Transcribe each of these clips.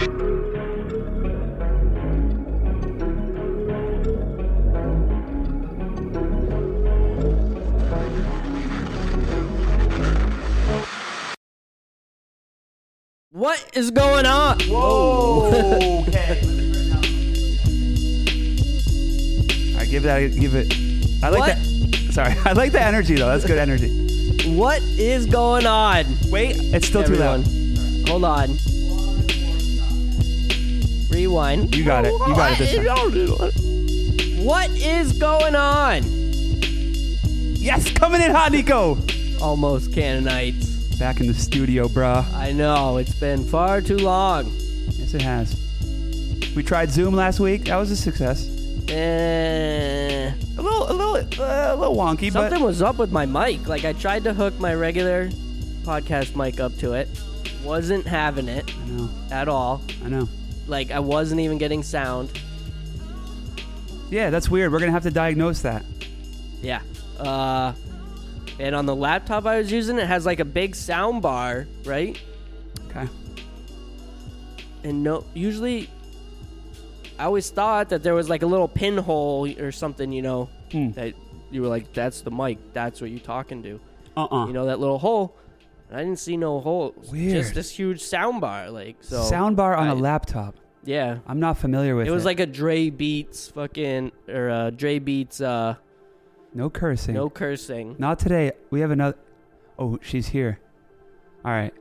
What is going on? Whoa. okay. I give that. Give it. I like What? that. Sorry, I like the energy though. That's good energy. What is going on? Wait, it's still too loud. hold on. Rewind. You got it. You got it this time. What is going on? Yes, coming in hot, Nico. Almost Canaanites. Back in the studio, bruh. I know it's been far too long. Yes, it has. We tried Zoom last week. That was a success. Eh, A little, a little, uh, a little wonky, something but was up with my mic. Like I tried to hook my regular podcast mic up to it, wasn't having it I know, at all. I know. Like I wasn't even getting sound. Yeah, that's weird. We're gonna have to diagnose that. Yeah. Uh, and on the laptop I was using, it has like a big sound bar, right? Okay. And no, usually, I always thought that there was like a little pinhole or something, you know, Hmm. that you were like, that's the mic, that's what you're talking to. Uh-uh. You know, that little hole. I didn't see no holes. It Weird. Just this huge sound bar, like so. Soundbar on a I- laptop. Yeah. I'm not familiar with it. It was like a Dre Beats fucking or uh, Dre Beats. Uh, no cursing. no cursing. Not today. We have another. Oh, she's here. All right.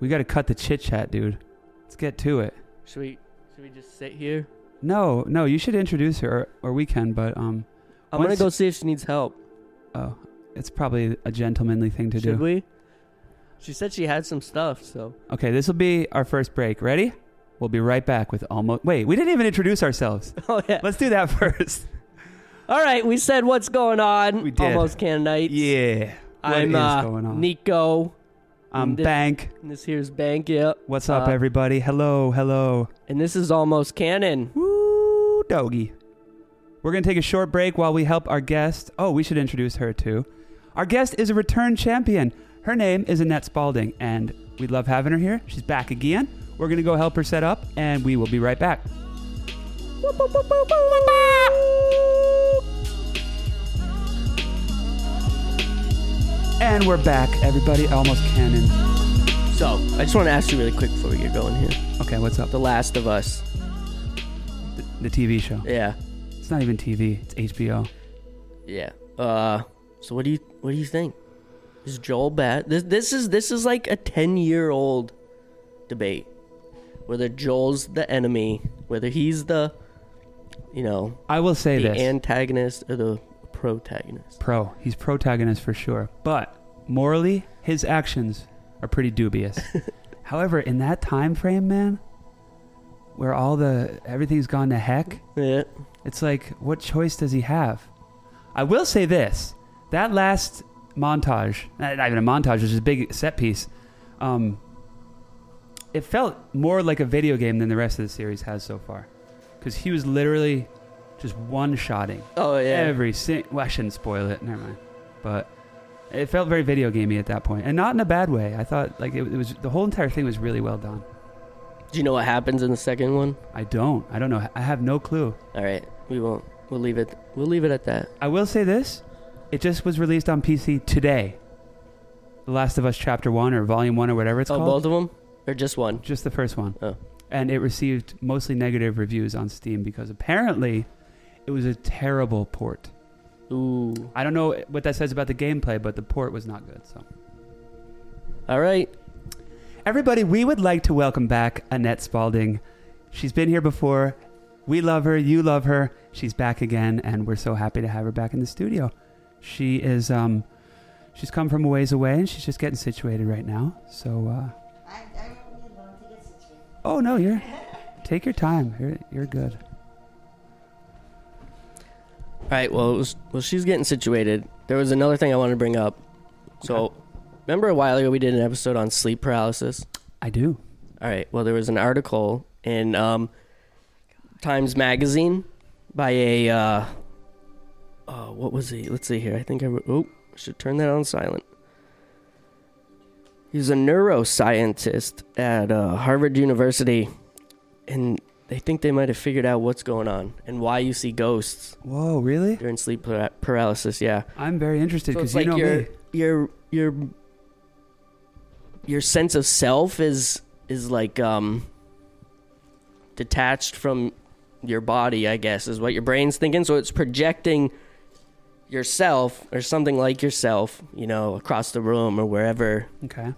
We got to cut the chit chat, dude. Let's get to it. Should we? Should we just sit here? No, no, you should introduce her, or, or we can, but um, I'm gonna go see if she needs help. oh, it's probably a gentlemanly thing to Should do. Should we? She said she had some stuff, so. Okay, this will be our first break. Ready? We'll be right back with almost. Wait, we didn't even introduce ourselves. Oh yeah. Let's do that first. All right, we said what's going on. We did. Almost Canaanites. yeah. What I'm is uh, going on? Nico. I'm This- Bank. And this here's Bank. Yep. What's up, Uh, everybody? Hello, hello. And this is almost canon. Woo, doggy. We're going to take a short break while we help our guest. Oh, we should introduce her too. Our guest is a return champion. Her name is Annette Spaulding, and we love having her here. She's back again. We're going to go help her set up, and we will be right back. And we're back, everybody. Almost canon. So I just want to ask you really quick before we get going here. Okay, what's up? The Last of Us. The, the TV show. Yeah. It's not even TV. It's HBO. Yeah. Uh. So what do you what do you think? Is Joel bad? This this is this is like a ten year old debate. Whether Joel's the enemy, whether he's the, you know, I will say the this. antagonist or the protagonist. pro. He's protagonist for sure. But morally, his actions are pretty dubious. However, in that time frame, man, where all the everything's gone to heck, Yeah. it's like what choice does he have? I will say this. That last montage, not even a montage, it was just a big set piece. Um it felt more like a video game than the rest of the series has so far. Cuz he was literally just one-shotting Oh yeah. every sing- well, I shouldn't spoil it. Never mind. But it felt very video gamey at that point, and not in a bad way. I thought like it, it was the whole entire thing was really well done. Do you know what happens in the second one? I don't. I don't know. I have no clue. All right, we won't. We'll leave it. We'll leave it at that. I will say this: it just was released on PC today. The Last of Us Chapter One or Volume One or whatever it's oh, called. both of them, or just one? Just the first one. Oh. And it received mostly negative reviews on Steam because apparently it was a terrible port. Ooh. I don't know what that says about the gameplay, but the port was not good. So. All right. Everybody, we would like to welcome back Annette Spaulding. She's been here before. We love her. You love her. She's back again, and we're so happy to have her back in the studio. She is, um, she's come from a ways away, and she's just getting situated right now. So, uh, I, I don't need long to get situated. oh no, you're, take your time. You're, you're good. All right. Well, it was, well, she's getting situated. There was another thing I wanted to bring up. So, Okay. remember a while ago we did an episode on sleep paralysis. I do. All right. Well, there was an article in um, Times Magazine by a uh, uh, what was he? Let's see here. I think I wrote, oh, should turn that on silent. He's a neuroscientist at uh, Harvard University, and they think they might have figured out what's going on and why you see ghosts Whoa, really? during sleep para- paralysis. Yeah. I'm very interested because it's you like know your me. your your your sense of self is is like um detached from your body, I guess, is what your brain's thinking. So it's projecting yourself or something like yourself, you know, across the room or wherever Okay.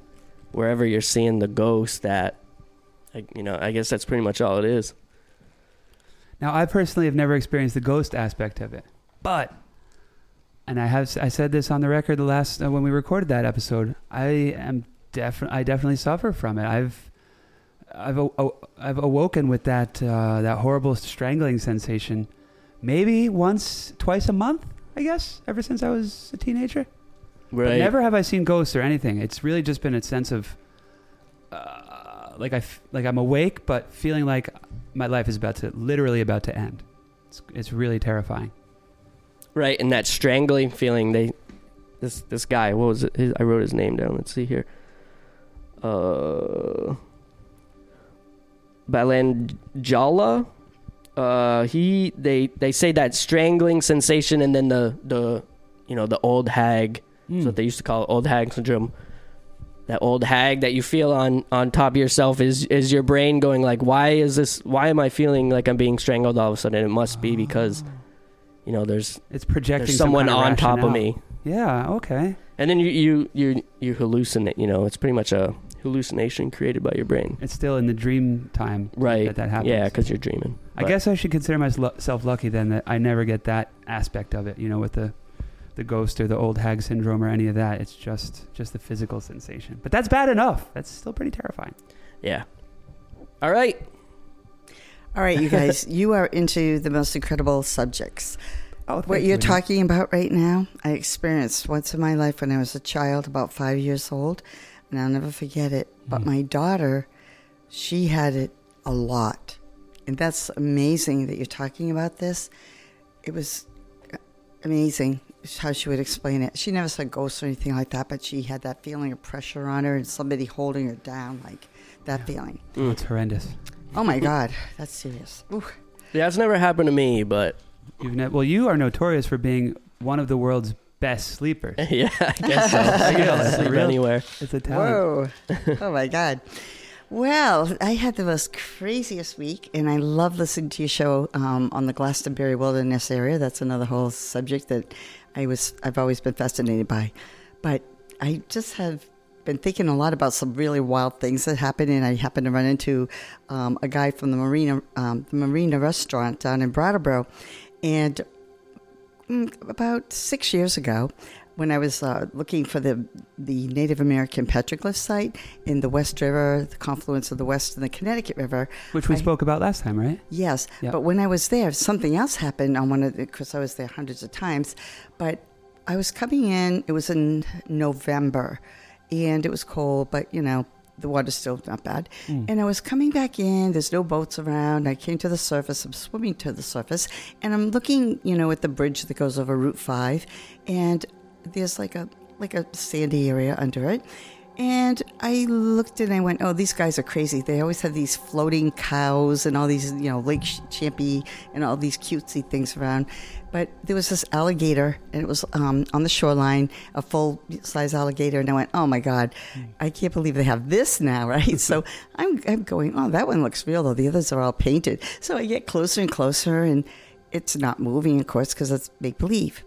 wherever you're seeing the ghost that Like, you know, I guess that's pretty much all it is. Now, I personally have never experienced the ghost aspect of it, but, and I have I said this on the record the last uh, when we recorded that episode. I am definitely I definitely suffer from it. I've I've I've awoken with that uh, that horrible strangling sensation, maybe once twice a month. I guess ever since I was a teenager. But never have I seen ghosts or anything. It's really just been a sense of, uh, like I, f- like I'm awake, but feeling like my life is about to, literally about to end. It's, it's really terrifying. Right, and that strangling feeling. They, this this guy. What was it? His, I wrote his name down. Let's see here. Uh, Baland Jalal. Uh, he they they say that strangling sensation, and then the the you know the old hag. Hmm. That's what they used to call it, old hag syndrome. That old hag that you feel on on top of yourself is is your brain going like, why is this? Why am I feeling like I'm being strangled all of a sudden? It must be because you know there's It's projecting there's some someone kind of on top of me Yeah. Okay. and then you you you you hallucinate you know it's pretty much a hallucination created by your brain It's still in the dream time right that that happens. yeah because you're dreaming I But- guess I should consider myself lucky then that I never get that aspect of it. You know, with the the ghost or the old hag syndrome or any of that. It's just just the physical sensation. But that's bad enough. That's still pretty terrifying. yeah all right All right, you guys, you are into the most incredible subjects. Oh, What you're talking about right now, I experienced once in my life when I was a child, about five years old, and I'll never forget it. But Mhm. my daughter, she had it a lot. And that's amazing that you're talking about this. It was amazing how she would explain it. She never said ghosts or anything like that, but she had that feeling of pressure on her and somebody holding her down, like that Yeah. feeling. Oh, it's horrendous. Oh my God, that's serious. Ooh. yeah it's never happened to me but You've ne- well, you are notorious for being one of the world's best sleepers. yeah i guess so For real, I it's sleep real. anywhere It's a talent. Whoa. oh my God. Well, I had the most craziest week, and I love listening to your show um, on the Glastonbury Wilderness area. That's another whole subject that I was I've always been fascinated by. But I just have been thinking a lot about some really wild things that happened, and I happened to run into um, a guy from the Marina um, the Marina restaurant down in Brattleboro, and about six years ago, when I was uh, looking for the the Native American petroglyph site in the West River, the confluence of the West and the Connecticut River. Which we I- spoke about last time, right? Yes, Yeah. but when I was there, something else happened on one of the because I was there hundreds of times. But I was coming in; it was in November, and it was cold, but you know the water's still not bad. Mm. And I was coming back in. There's no boats around. I came to the surface. I'm swimming to the surface, and I'm looking, you know, at the bridge that goes over Route Five, and there's like a like a sandy area under it. And I looked and I went, "Oh, these guys are crazy. They always have these floating cows and all these, you know, Lake Champi and all these cutesy things around." But there was this alligator, and it was um, on the shoreline, a full size alligator, and I went, "Oh my god, I can't believe they have this now!" Right? so I'm, I'm going, "Oh, that one looks real, though. The others are all painted." So I get closer and closer, and it's not moving, of course, because it's make believe.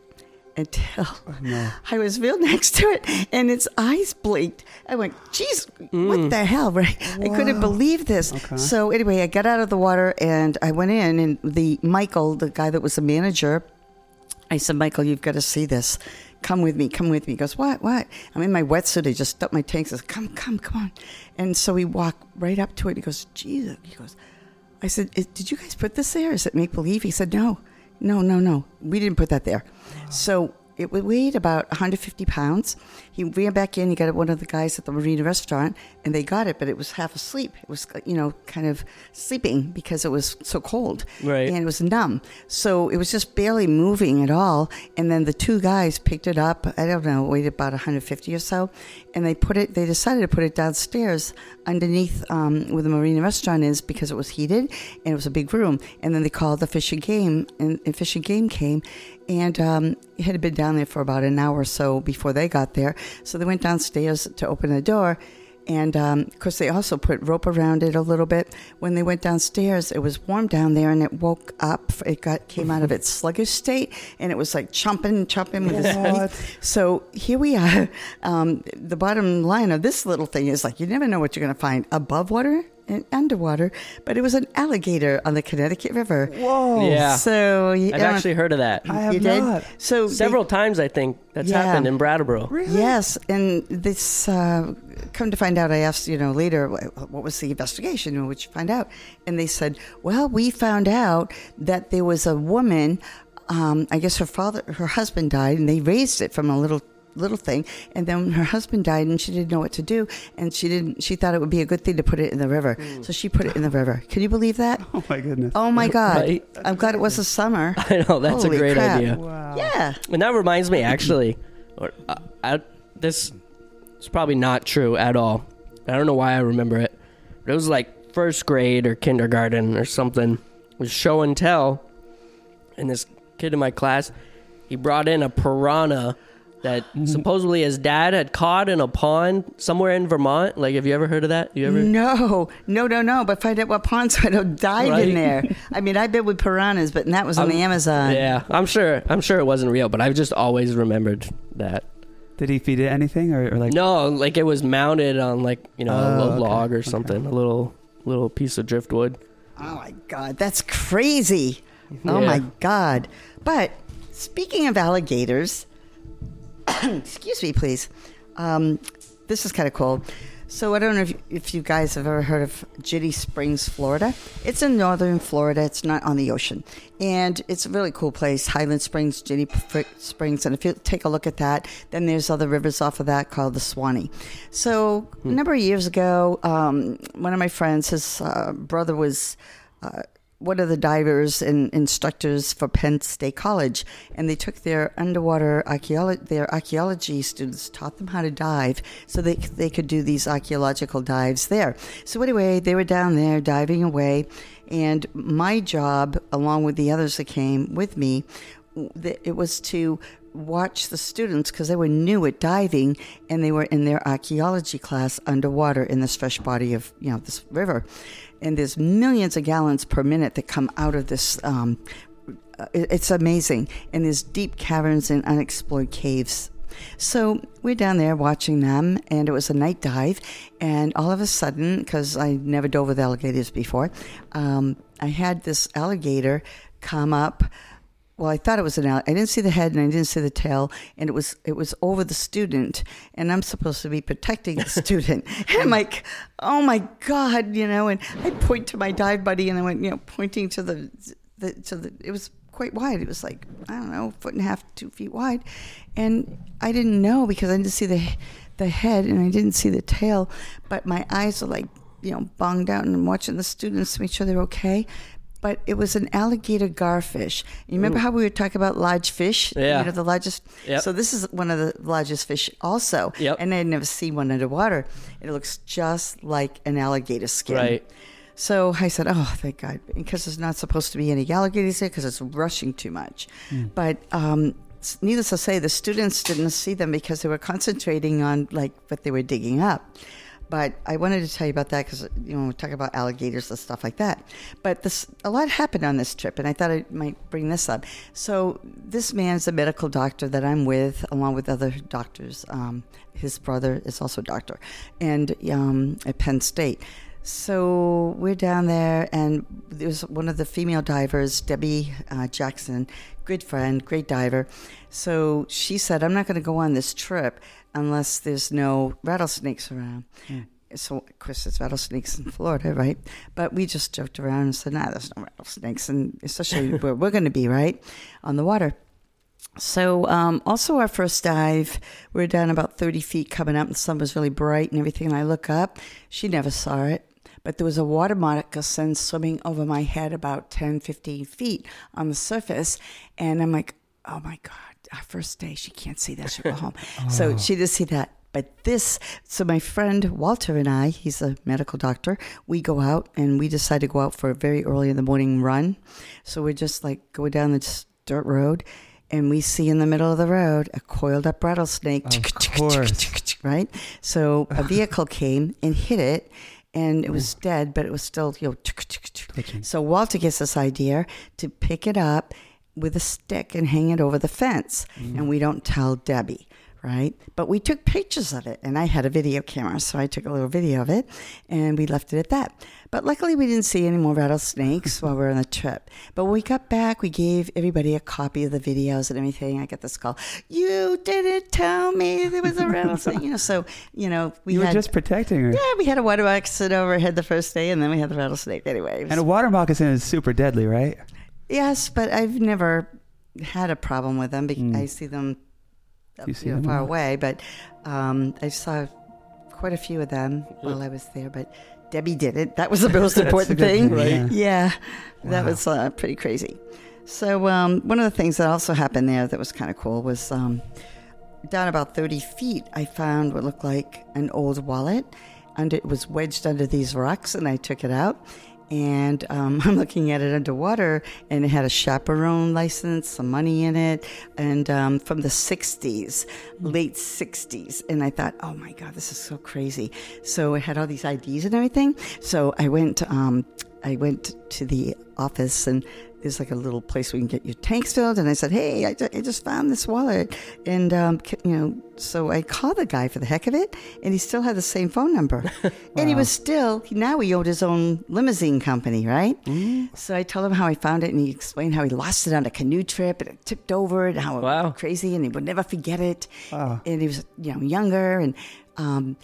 Until No. I was real next to it, and its eyes blinked. I went, "Geez, what mm. the hell?" Right? I couldn't believe this. Okay. So anyway, I got out of the water and I went in, and the Michael, the guy that was the manager, I said, "Michael, you've got to see this. Come with me. Come with me." He goes, "What? What?" I'm in my wetsuit. I just stuck my tanks. tank. Says, "Come, come, come on." And so we walk right up to it. He goes, "Jesus." He goes, I said, "Did you guys put this there? Is it make believe?" He said, "No, no, no, no. We didn't put that there." So it weighed about 150 pounds. He ran back in. He got it one of the guys at the marina restaurant, and they got it, but it was half asleep. It was, you know, kind of sleeping because it was so cold, Right. And it was numb, so it was just barely moving at all. And then the two guys picked it up. I don't know, weighed about 150 or so, and they put it. They decided to put it downstairs underneath um, where the marina restaurant is because it was heated and it was a big room. And then they called the fish and game, and, and fish and game came, and um, it had been down there for about an hour or so before they got there. So they went downstairs to open the door. And um, of course, they also put rope around it a little bit. When they went downstairs, it was warm down there, and it woke up. It got came out of its sluggish state, and it was like chomping, chomping with its teeth. So here we are. Um, the bottom line of this little thing is like you never know what you're going to find above water underwater. But it was an alligator on the Connecticut River. Whoa. Yeah. So I've actually heard of that. I have you did. not. So they- Several times, I think that's Yeah. happened in Brattleboro. Really? Yes, and this uh, come to find out, I asked you know later what was the investigation and what you find out, and they said, well, we found out that there was a woman. Um, I guess her father, her husband died, and they raised it from a little little thing and then her husband died and she didn't know what to do and she didn't she thought it would be a good thing to put it in the river so she put it in the river can you believe that Oh my goodness. oh my god Right. i'm glad it was the summer I know that's Holy a great crap. idea. Wow. yeah And that reminds me, actually, or, uh, I, this is probably not true at all. I don't know why I remember it. But it was like first grade or kindergarten or something. It was show and tell. And this kid in my class, he brought in a piranha that mm-hmm. supposedly his dad had caught in a pond somewhere in Vermont. Like, have you ever heard of that? You ever? No, no, no, no. But find out what pond ponds I don't dive Right. in there. I mean, I've been with piranhas, but that was on the I'm- Amazon. Yeah, I'm sure. I'm sure it wasn't real, but I've just always remembered that. Did he feed it anything or, or like? No, like it was mounted on like you know a Oh, lo- okay, log or okay. something, a little little piece of driftwood. Oh my God, that's crazy. Oh my God. But speaking of alligators, excuse me, please. Um, this is kind of cool. So I don't know if, if you guys have ever heard of Ginnie Springs, Florida. It's in northern Florida. It's not on the ocean, and it's a really cool place. Highland Springs, Fr- Springs, and if you take a look at that, then there's other rivers off of that called the Suwannee. So a number of years ago, um, one of my friends, his uh, brother was. Uh, one of the divers and instructors for Penn State College, and they took their underwater archaeology, their archaeology students taught them how to dive, so they they could do these archaeological dives there. So anyway, they were down there diving away, and my job, along with the others that came with me, it was to watch the students because they were new at diving and they were in their archaeology class underwater in this fresh body of you know this river and there's millions of gallons per minute that come out of this um, it's amazing and there's deep caverns and unexplored caves so we're down there watching them, and it was a night dive. And all of a sudden, because I never dove with alligators before, um, I had this alligator come up. Well, I thought it was an. I didn't see the head and I didn't see the tail, and it was it was over the student, and I'm supposed to be protecting the student. And I'm like, oh my god, you know. And I point to my dive buddy, and I went, you know, pointing to the the to the. It was quite wide. It was like I don't know, foot and a half, two feet wide, and I didn't know because I didn't see the the head and I didn't see the tail, but my eyes are like you know bonged out and I'm watching the students to make sure they're okay. But it was an alligator garfish. You remember how we were talking about large fish? Yeah. You know, the largest. Yep. So this is one of the largest fish also. Yep. And I'd never seen one underwater. It looks just like an alligator skin. Right. So I said, "Oh, thank God," because there's not supposed to be any alligators there because it's rushing too much. But um, needless to say, the students didn't see them because they were concentrating on like what they were digging up. But I wanted to tell you about that because you know we talk about alligators and stuff like that. But this a lot happened on this trip, and I thought I might bring this up. So this man is a medical doctor that I'm with, along with other doctors. Um, his brother is also a doctor, and um, at Penn State. So we're down there, and there's one of the female divers, Debbie uh, Jackson, good friend, great diver. So she said, I'm not going to go on this trip unless there's no rattlesnakes around. So, of course, there's rattlesnakes in Florida, right? But we just joked around and said, nah, there's no rattlesnakes, and especially where we're going to be, right? On the water. so um, also our first dive, we are down about 30 feet coming up, and the sun was really bright and everything. And I look up, she never saw it, but there was a water moccasin swimming over my head about 10, 15 feet on the surface. And I'm like, oh my God, our first day, she can't see that. She'll go home. So oh. she did see that. But this, so my friend Walter and I, he's a medical doctor, we go out and we decide to go out for a very early in the morning run. So we're just like going down this dirt road and we see in the middle of the road a coiled up rattlesnake. Of course. Right? So a vehicle came and hit it and it was dead, but it was still, you know, so Walter gets this idea to pick it up with a stick and hang it over the fence. Mm. And we don't tell Debbie, right? But we took pictures of it, and I had a video camera, so I took a little video of it, and we left it at that. But luckily, we didn't see any more rattlesnakes while we were on the trip. But when we got back, we gave everybody a copy of the videos and everything. I got this call, "You didn't tell me there was a rattlesnake," you know. So you know, we You were had just protecting her. yeah, we had a water moccasin overhead the first day, and then we had the rattlesnake. Anyway, And a water moccasin is super deadly, right? Yes, but I've never had a problem with them because Mm. I see them, uh, You see you know, them far away. But um, I saw quite a few of them while I was there. But Debbie did it. That was the most important thing. thing, Right. Yeah, that Wow. was uh, pretty crazy. So um, one of the things that also happened there that was kind of cool was um, down about 30 feet, I found what looked like an old wallet. and it was wedged under these rocks, and I took it out. And um, I'm looking at it underwater, and it had a chaperone license, some money in it, and um, from the 60s, late 60s. And I thought, oh my God, this is so crazy. So it had all these IDs and everything. So I went, um, I went to the office, and there's like a little place where you can get your tanks filled. And I said, hey, I, I just found this wallet, and um, you know, so I called the guy for the heck of it, and he still had the same phone number, and he was still now he owned his own limousine company, right? So I told him how I found it, and he explained how he lost it on a canoe trip, and it tipped over, and how it Wow. was crazy, and he would never forget it. Wow. And he was, you know, younger, and um,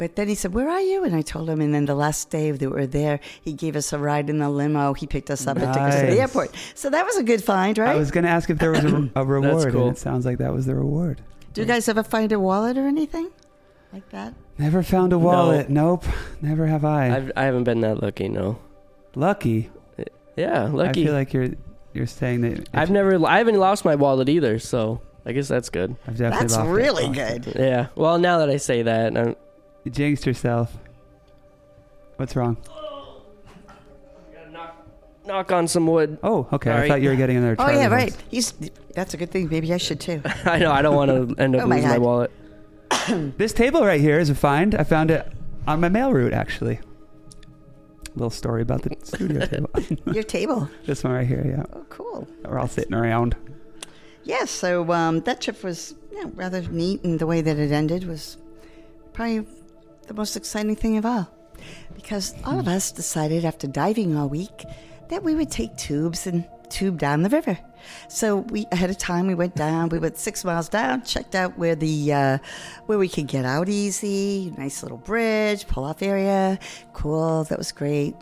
but then he said, "Where are you?" And I told him. And then the last day that we were there, he gave us a ride in the limo. He picked us up and took us to the airport. So that was a good find, right? I was going to ask if there was a, a reward, cool. and it sounds like that was the reward. Do you guys ever find a wallet or anything like that? Never found a wallet. Nope. Never have I. I've, I haven't been that lucky. No. lucky. Yeah, lucky. I feel like you're you're saying that. I've never. I haven't lost my wallet either. So I guess that's good. I've definitely That's really it. good. Yeah. Well, now that I say that, I'm, You jinxed yourself. What's wrong? knock, knock on some wood. Oh, okay. I thought you were getting another. Oh yeah, right. He's that's a good thing. Maybe I should too. I know. I don't want to end up Oh losing my God. wallet. This table right here is a find. I found it on my mail route, actually. A Little story about the studio table. Your table. this one right here, yeah. Oh, cool. We're all sitting around. Yeah. So um, that trip was yeah, rather neat, and the way that it ended was probably the most exciting thing of all, because all of us decided after diving all week that we would take tubes and tube down the river. So we ahead of time we went down. We went six miles down, checked out where the uh, where we could get out easy. Nice little bridge, pull off area, cool. That was great.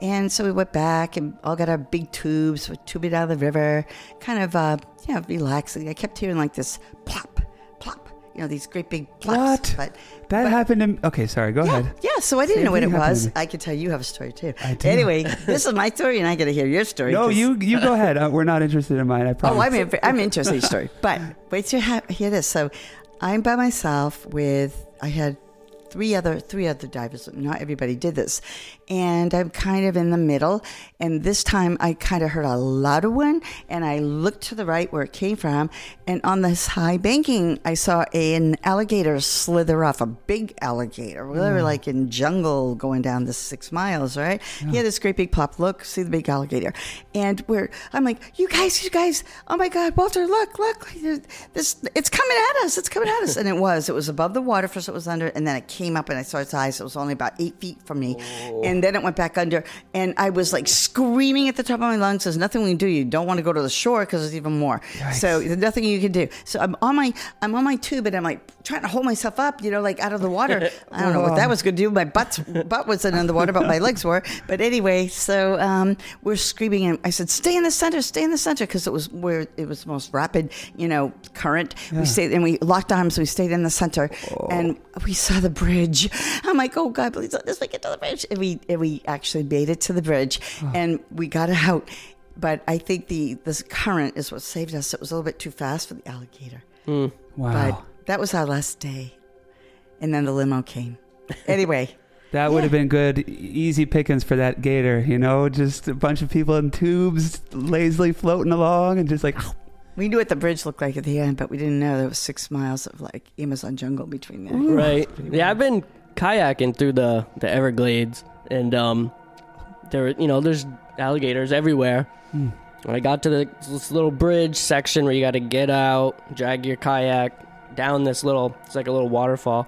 And so we went back and all got our big tubes, we're tubing down the river, kind of uh, you know relaxing. I kept hearing like this plop, plop, you know these great big plops. What? But That but- happened to Okay, sorry. Go yeah, ahead. yeah. So I didn't Same know what it was. I could tell you have a story too. I do. Anyway, this is my story, and I got to hear your story. No, you you go ahead. Uh, we're not interested in mine. I promise. Oh, I'm in, I'm interested in your story, but wait to ha- hear this. So, I'm by myself with I had three other three other divers. Not everybody did this, and I'm kind of in the middle. And this time, I kind of heard a louder one, and I looked to the right where it came from, and on this high banking, I saw an alligator slither off a big alligator. We were mm. like in jungle going down the six miles, right? He had this great big pop. Look, see the big alligator, and we're I'm like, you guys, you guys, oh my God, Walter, look, look, this it's coming at us, it's coming at us, and it was, it was above the water first, it was under, and then it came came up and I saw its eyes. It was only about eight feet from me, and then it went back under, and I was like screaming at the top of my lungs. There's nothing we can do. You don't want to go to the shore because there's even more. So there's nothing you can do. So I'm on my I'm on my tube, and I'm like trying to hold myself up, you know, like out of the water. I don't know what that was going to do. My butt's, butt wasn't in the water, but my legs were. But anyway, so um, we're screaming, and I said, "Stay in the center, stay in the center," because it was where it was most rapid, you know, current. We stayed, and we locked arms. We stayed in the center, and we saw the bridge. I'm like, "Oh God, please let us make it to the bridge!" And we and we actually made it to the bridge, and we got out. But I think the this current is what saved us. It was a little bit too fast for the alligator. Mm. Wow. But that was our last day. And then the limo came. Anyway, That would Yeah. have been good, easy pickings for that gator. You know, just a bunch of people in tubes, lazily floating along, and just like, we knew what the bridge looked like at the end, but we didn't know there was six miles of like Amazon jungle between there. Right. Yeah, I've been kayaking through the the Everglades, and um, there you know there's alligators everywhere. Hmm. When I got to the, this little bridge section where you got to get out, drag your kayak down this little, it's like a little waterfall,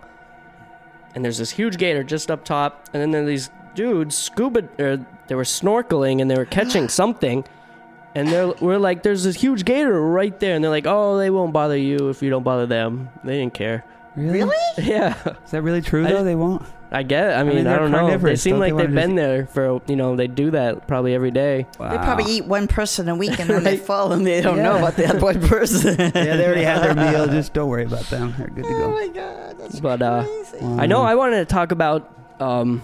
and there's this huge gator just up top, and then there are these dudes scuba, or they were snorkeling and they were catching something. And they're, we're like, there's this huge gator right there. And they're like, oh, they won't bother you if you don't bother them. They didn't care. really? Yeah. Is that really true I- though? they won't. I get. I mean, I, they're don't know. They seem Don't like they've wanna been there for you know. They do that probably every day. Wow. They probably eat one person a week and then they fall and they don't know Yeah. about that one person. Yeah, they already had their meal. Just don't worry about them. They're good to go. Oh go. my god, that's But uh, crazy. Wow. I know I wanted to talk about um,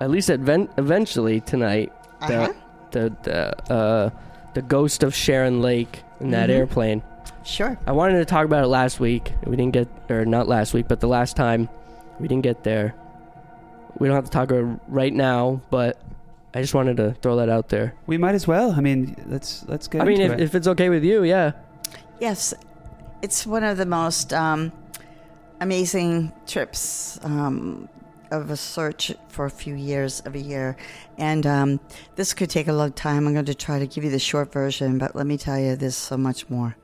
at least advent- eventually tonight Uh-huh. The the uh, the ghost of Charon Lake in that Mhm. airplane. Sure. I wanted to talk about it last week. We didn't get, or not last week, but the last time we didn't get there. We don't have to talk about it right now, but I just wanted to throw that out there. We might as well. I mean, let's let's get. I mean, into if, it. if it's okay with you, yeah. Yes, it's one of the most um, amazing trips um, of a search for a few years of a year. And um, this could take a long time. I'm going to try to give you the short version, but let me tell you, there's so much more.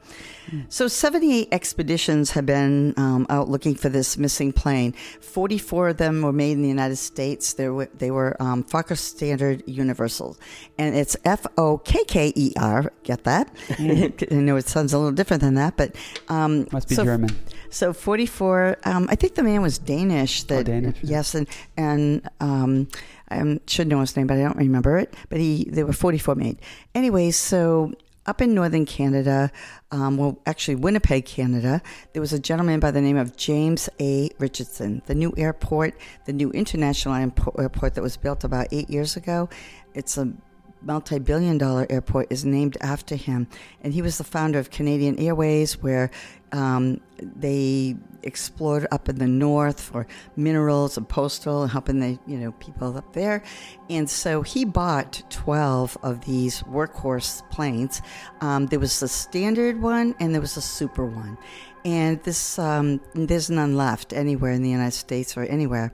So, 78 expeditions have been um, out looking for this missing plane. 44 of them were made in the United States. They were, they were um, Fokker Standard Universal. And it's F O K K E R. Get that? I know it sounds a little different than that, but. Um, Must be so- German. So 44, um, I think the man was Danish. That, Oh, Danish. Yes, and, and um, I should know his name, but I don't remember it. But he, there were 44 made. Anyway, so up in northern Canada, um, well, actually Winnipeg, Canada, there was a gentleman by the name of James A. Richardson. The new airport, the new international airport that was built about eight years ago, it's a multi-billion dollar airport is named after him. And he was the founder of canadian airways where um, they explored up in the north for minerals and postal and helping the you know people up there. And so he bought 12 of these workhorse planes. Um, there was the standard one and there was a super one. And this um, there's none left anywhere in the united states or anywhere.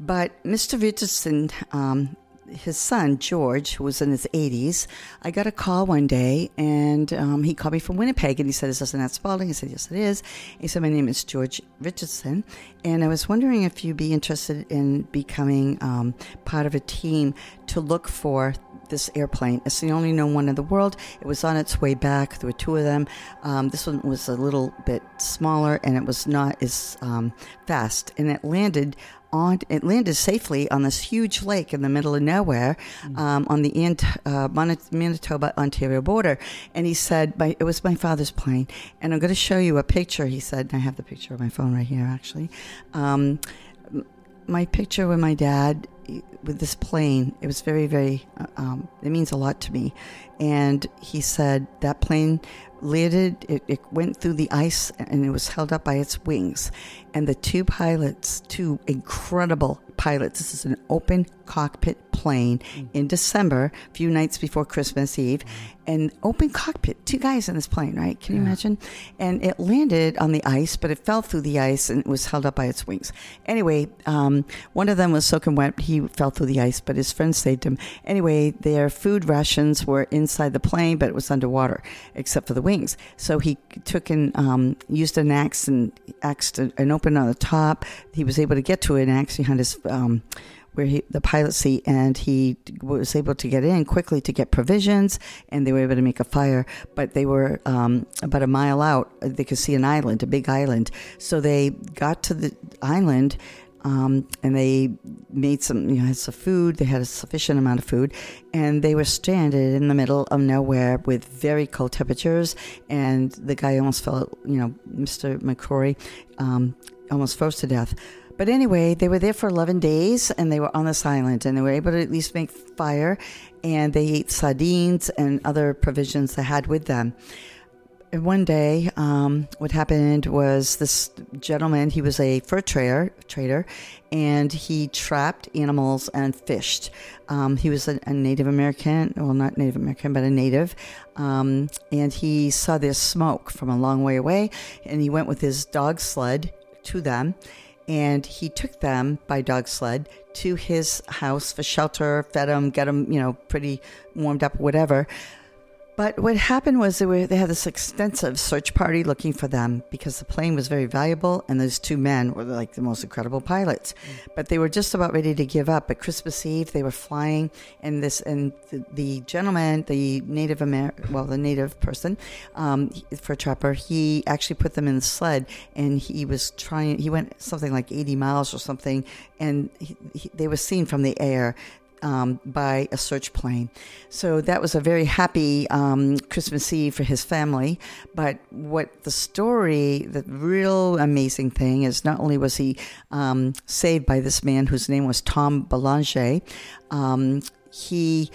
But Mr. Richardson, um, his son George, who was in his 80s, I got a call one day, and um, he called me from Winnipeg, and he said, "Is this Annette Spaulding?" I said, "Yes, it is." He said, "My name is George Richardson, and I was wondering if you'd be interested in becoming um, part of a team to look for." This airplane. It's the only known one in the world. It was on its way back. There were two of them. Um, this one was a little bit smaller and it was not as um, fast. And it landed on it landed safely on this huge lake in the middle of nowhere um, on the Ant- uh, Manitoba Ontario border. And he said, "It was my father's plane." And I'm going to show you a picture. He said, and I have the picture on my phone right here, actually. Um, my picture with my dad with this plane. It was very, very. uh, Um, it means a lot to me. And he said that plane landed. It, it went through the ice and it was held up by its wings. And the two pilots, two incredible pilots. This is an open cockpit plane in December, a few nights before Christmas Eve, and open cockpit, two guys in this plane, right? Can you imagine? And it landed on the ice, but it fell through the ice and it was held up by its wings. Anyway, um, one of them was soaking wet. He fell through the ice, but his friend saved him. Anyway, their food rations were inside the plane, but it was underwater, except for the wings. So he took and um, used an axe and axed an open on the top. He was able to get to an axe behind his. Um, where he, the pilot seat, and he was able to get in quickly to get provisions, and they were able to make a fire. But they were um, about a mile out; they could see an island, a big island. So they got to the island, um, and they made some, you know, had some food. They had a sufficient amount of food, and they were stranded in the middle of nowhere with very cold temperatures. And the guy almost fell, you know, Mr. McCrory um, almost froze to death. But anyway, they were there for 11 days and they were on this island and they were able to at least make fire and they ate sardines and other provisions they had with them. And one day, um, what happened was this gentleman, he was a fur trader, trader and he trapped animals and fished. Um, he was a, a, Native American, well, not Native American, but a native. Um, and he saw this smoke from a long way away and he went with his dog sled to them and he took them by dog sled to his house for shelter, fed them, get them, you know, pretty warmed up, whatever. But what happened was they, were, they had this extensive search party looking for them because the plane was very valuable and those two men were like the most incredible pilots. Mm. But they were just about ready to give up. But Christmas Eve, they were flying, and this and the, the gentleman, the Native American, well, the native person um, for a trapper, he actually put them in the sled, and he was trying. He went something like eighty miles or something, and he, he, they were seen from the air um, by a search plane. So that was a very happy um, Christmas Eve for his family. But what the story, the real amazing thing is not only was he um, saved by this man whose name was Tom Belanger, um, he.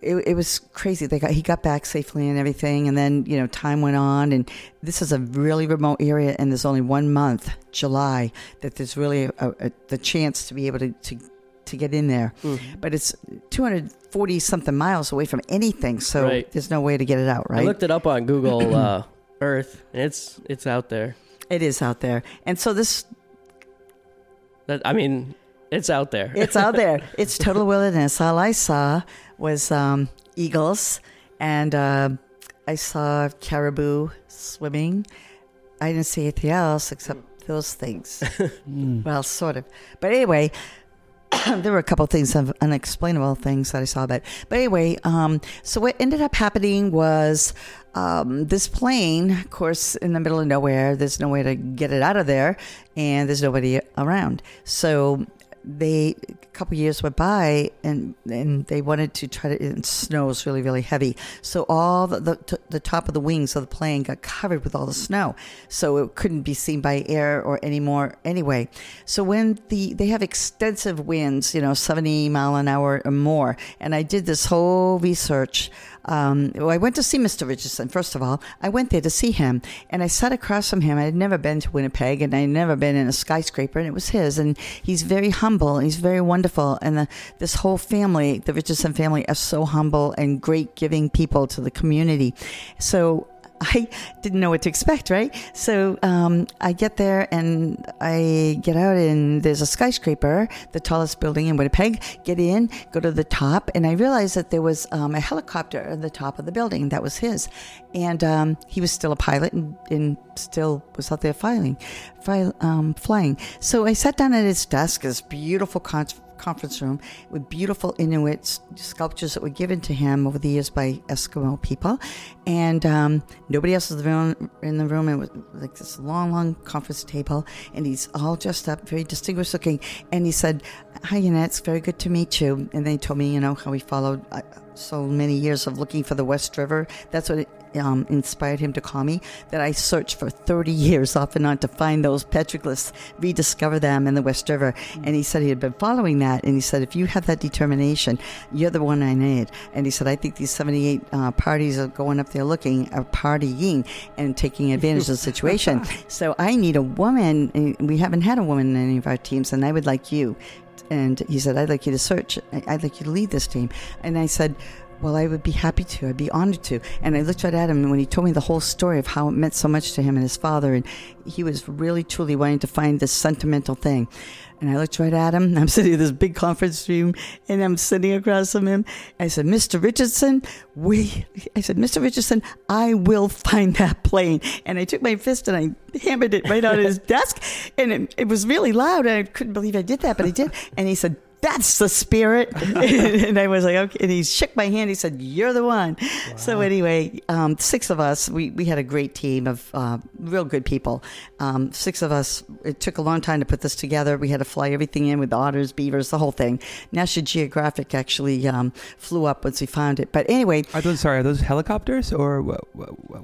It, it, was crazy. They got he got back safely and everything, and then you know time went on, and this is a really remote area, and there's only one month, July, that there's really a, a, the chance to be able to, to to get in there. Mm. But it's 240 something miles away from anything, so right. there's no way to get it out, right? I looked it up on Google uh, Earth, and it's it's out there. It is out there. And so this that I mean, it's out there. it's out there. It's total wilderness. All I saw was um, eagles and uh, I saw caribou swimming. I didn't see anything else except those things. mm. Well, sort of. But anyway, there were a couple of things of unexplainable things that I saw but but anyway um, so what ended up happening was um, this plane of course in the middle of nowhere there's no way to get it out of there and there's nobody around. So they a couple years went by and and they wanted to try to and snow was really really heavy. So all the, the, the top of the wings of the plane got covered with all the snow. So it couldn't be seen by air or anymore anyway. So when the they have extensive winds you know 70 mile an hour or more. And i did this whole research um, well, I went to see Mr. Richardson, first of all. I went there to see him, and I sat across from him. I had never been to Winnipeg, and I had never been in a skyscraper, and it was his. And he's very humble, and he's very wonderful. And the, this whole family, the Richardson family, are so humble and great giving people to the community. So I didn't know what to expect, right? So um, I get there and I get out, and there's a skyscraper, the tallest building in Winnipeg. Get in, go to the top, and I realized that there was um, a helicopter at the top of the building. That was his. And um, he was still a pilot and, and, still was out there flying, fly, um, flying. So I sat down at his desk, this beautiful conference room with beautiful Inuit sculptures that were given to him over the years by Eskimo people. And um, nobody else was in the room. It was like this long, long conference table. And he's all dressed up, very distinguished looking. And he said, Hi, Annette, it's very good to meet you. And they told me, you know, how he followed. Uh, so many years of looking for the West River. That's what it um, inspired him to call me. That I searched for 30 years off and on to find those petroglyphs, rediscover them in the West River. And he said he had been following that. And he said, if you have that determination, you're the one I need. And he said, I think these 78 uh, parties are going up there looking, are partying and taking advantage of the situation. so I need a woman. We haven't had a woman in any of our teams, and I would like you and he said, "I'd like you to search. I'd like you to lead this team." And I said. Well, I would be happy to. I'd be honored to. And I looked right at him, and when he told me the whole story of how it meant so much to him and his father, and he was really, truly wanting to find this sentimental thing. And I looked right at him. I'm sitting in this big conference room, and I'm sitting across from him. I said, "Mr. Richardson, we," I said, "Mr. Richardson, I will find that plane." And I took my fist and I hammered it right on his desk, and it, it was really loud. I couldn't believe I did that, but I did. And he said, that's the spirit. and I was like, okay. And he shook my hand. He said, you're the one. Wow. So anyway, um, six of us, we, we had a great team of uh, real good people. Um, six of us, it took a long time to put this together. We had to fly everything in with otters, beavers, the whole thing. National Geographic actually um, flew up once we found it. But anyway. Are those, sorry, are those helicopters or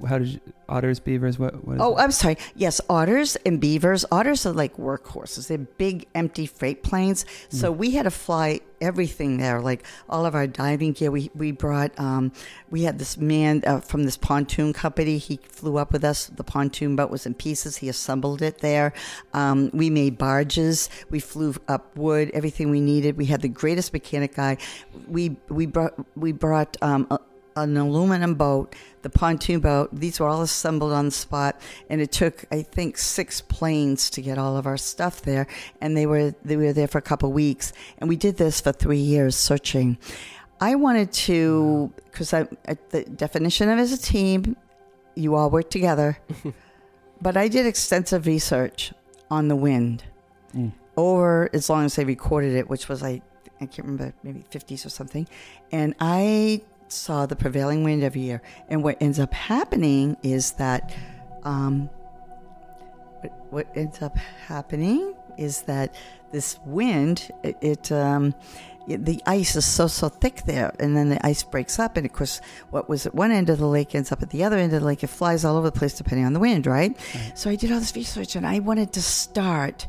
how did you, otters, beavers? What? what oh, I'm sorry. Yes, otters and beavers. Otters are like workhorses. They're big, empty freight planes. So mm. we had to fly everything there, like all of our diving gear. We we brought. Um, we had this man uh, from this pontoon company. He flew up with us. The pontoon boat was in pieces. He assembled it there. Um, we made barges. We flew up wood. Everything we needed. We had the greatest mechanic guy. We we brought we brought. Um, a, an aluminum boat, the pontoon boat. These were all assembled on the spot, and it took I think six planes to get all of our stuff there. And they were they were there for a couple of weeks, and we did this for three years searching. I wanted to because I the definition of as a team, you all work together. but I did extensive research on the wind mm. over as long as they recorded it, which was like I can't remember, maybe 50s or something. And I saw the prevailing wind every year. And what ends up happening is that um, what ends up happening is that this wind, it, it um, the ice is so so thick there, and then the ice breaks up, and of course, what was at one end of the lake ends up at the other end of the lake. It flies all over the place depending on the wind, right? right. So I did all this research, and I wanted to start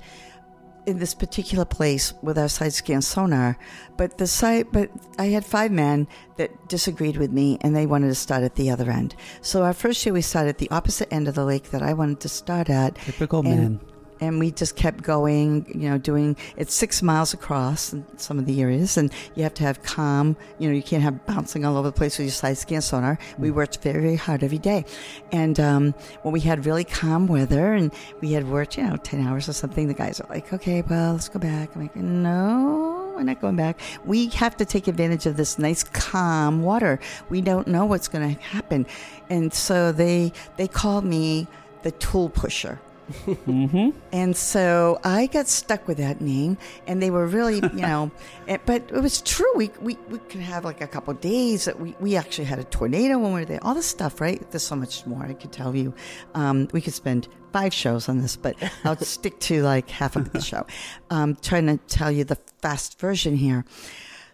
in this particular place with our side scan sonar, but the site, but I had five men that disagreed with me, and they wanted to start at the other end. So our first year, we started at the opposite end of the lake that I wanted to start at. Typical men and we just kept going you know doing it's six miles across in some of the areas and you have to have calm you know you can't have bouncing all over the place with your side scan sonar we mm. worked very very hard every day and um, when we had really calm weather and we had worked you know 10 hours or something the guys are like okay well let's go back i'm like no we're not going back. We have to take advantage of this nice calm water. We don't know what's going to happen, and so they they called me the tool pusher mm-hmm. And so I got stuck with that name, and they were really, you know, but it was true. We, we, we could have like a couple days that we, we actually had a tornado when we were there, all this stuff, right? There's so much more I could tell you. Um, we could spend five shows on this, but I'll stick to like half of the show. Um, trying to tell you the fast version here.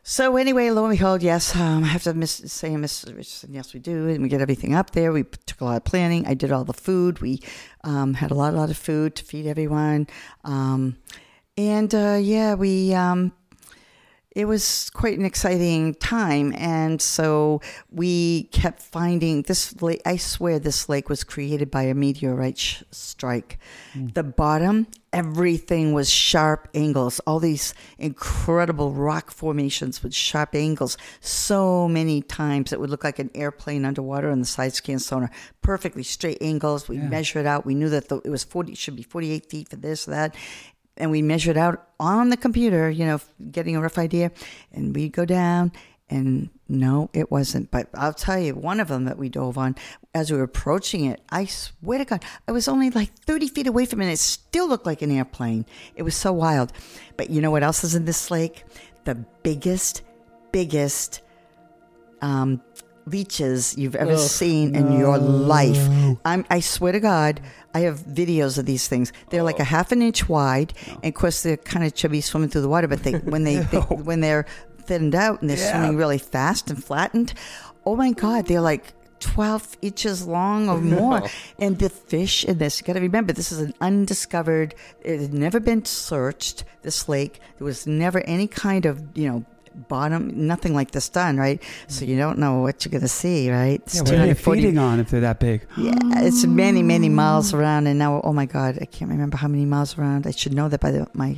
So anyway, lo and behold, yes, um, I have to miss, say, Mrs. Richardson, yes, we do, and we get everything up there. We took a lot of planning. I did all the food. We um, had a lot, a lot of food to feed everyone, um, and uh, yeah, we um, it was quite an exciting time. And so we kept finding this lake. I swear this lake was created by a meteorite sh- strike. Mm. The bottom, everything was sharp angles, all these incredible rock formations with sharp angles. So many times it would look like an airplane underwater on the side scan sonar. Perfectly straight angles. We yeah. measured out. We knew that the, it was 40, should be 48 feet for this, that and we measured out on the computer, you know, getting a rough idea, and we'd go down and no, it wasn't. But I'll tell you, one of them that we dove on, as we were approaching it, I swear to God, I was only like 30 feet away from it. And it still looked like an airplane. It was so wild. But you know what else is in this lake? The biggest, biggest um, leeches you've ever seen in your life. I'm, I swear to God, I have videos of these things. They're oh. like a oh. half an inch wide, no. and of course they're kind of chubby swimming through the water. But they when they, they when they're thinned out and they're yeah. swimming really fast and flattened, oh my God, they're like 12 inches long or more. and the fish in this, you got to remember, this is an undiscovered, it had never been searched, this lake. There was never any kind of, you know, bottom, nothing like this done, right? So you don't know what you're going to see, right? It's yeah, what are you feeding on if they're that big? Yeah, it's many, many miles around. And now, oh my God, I can't remember how many miles around. I should know that by the, my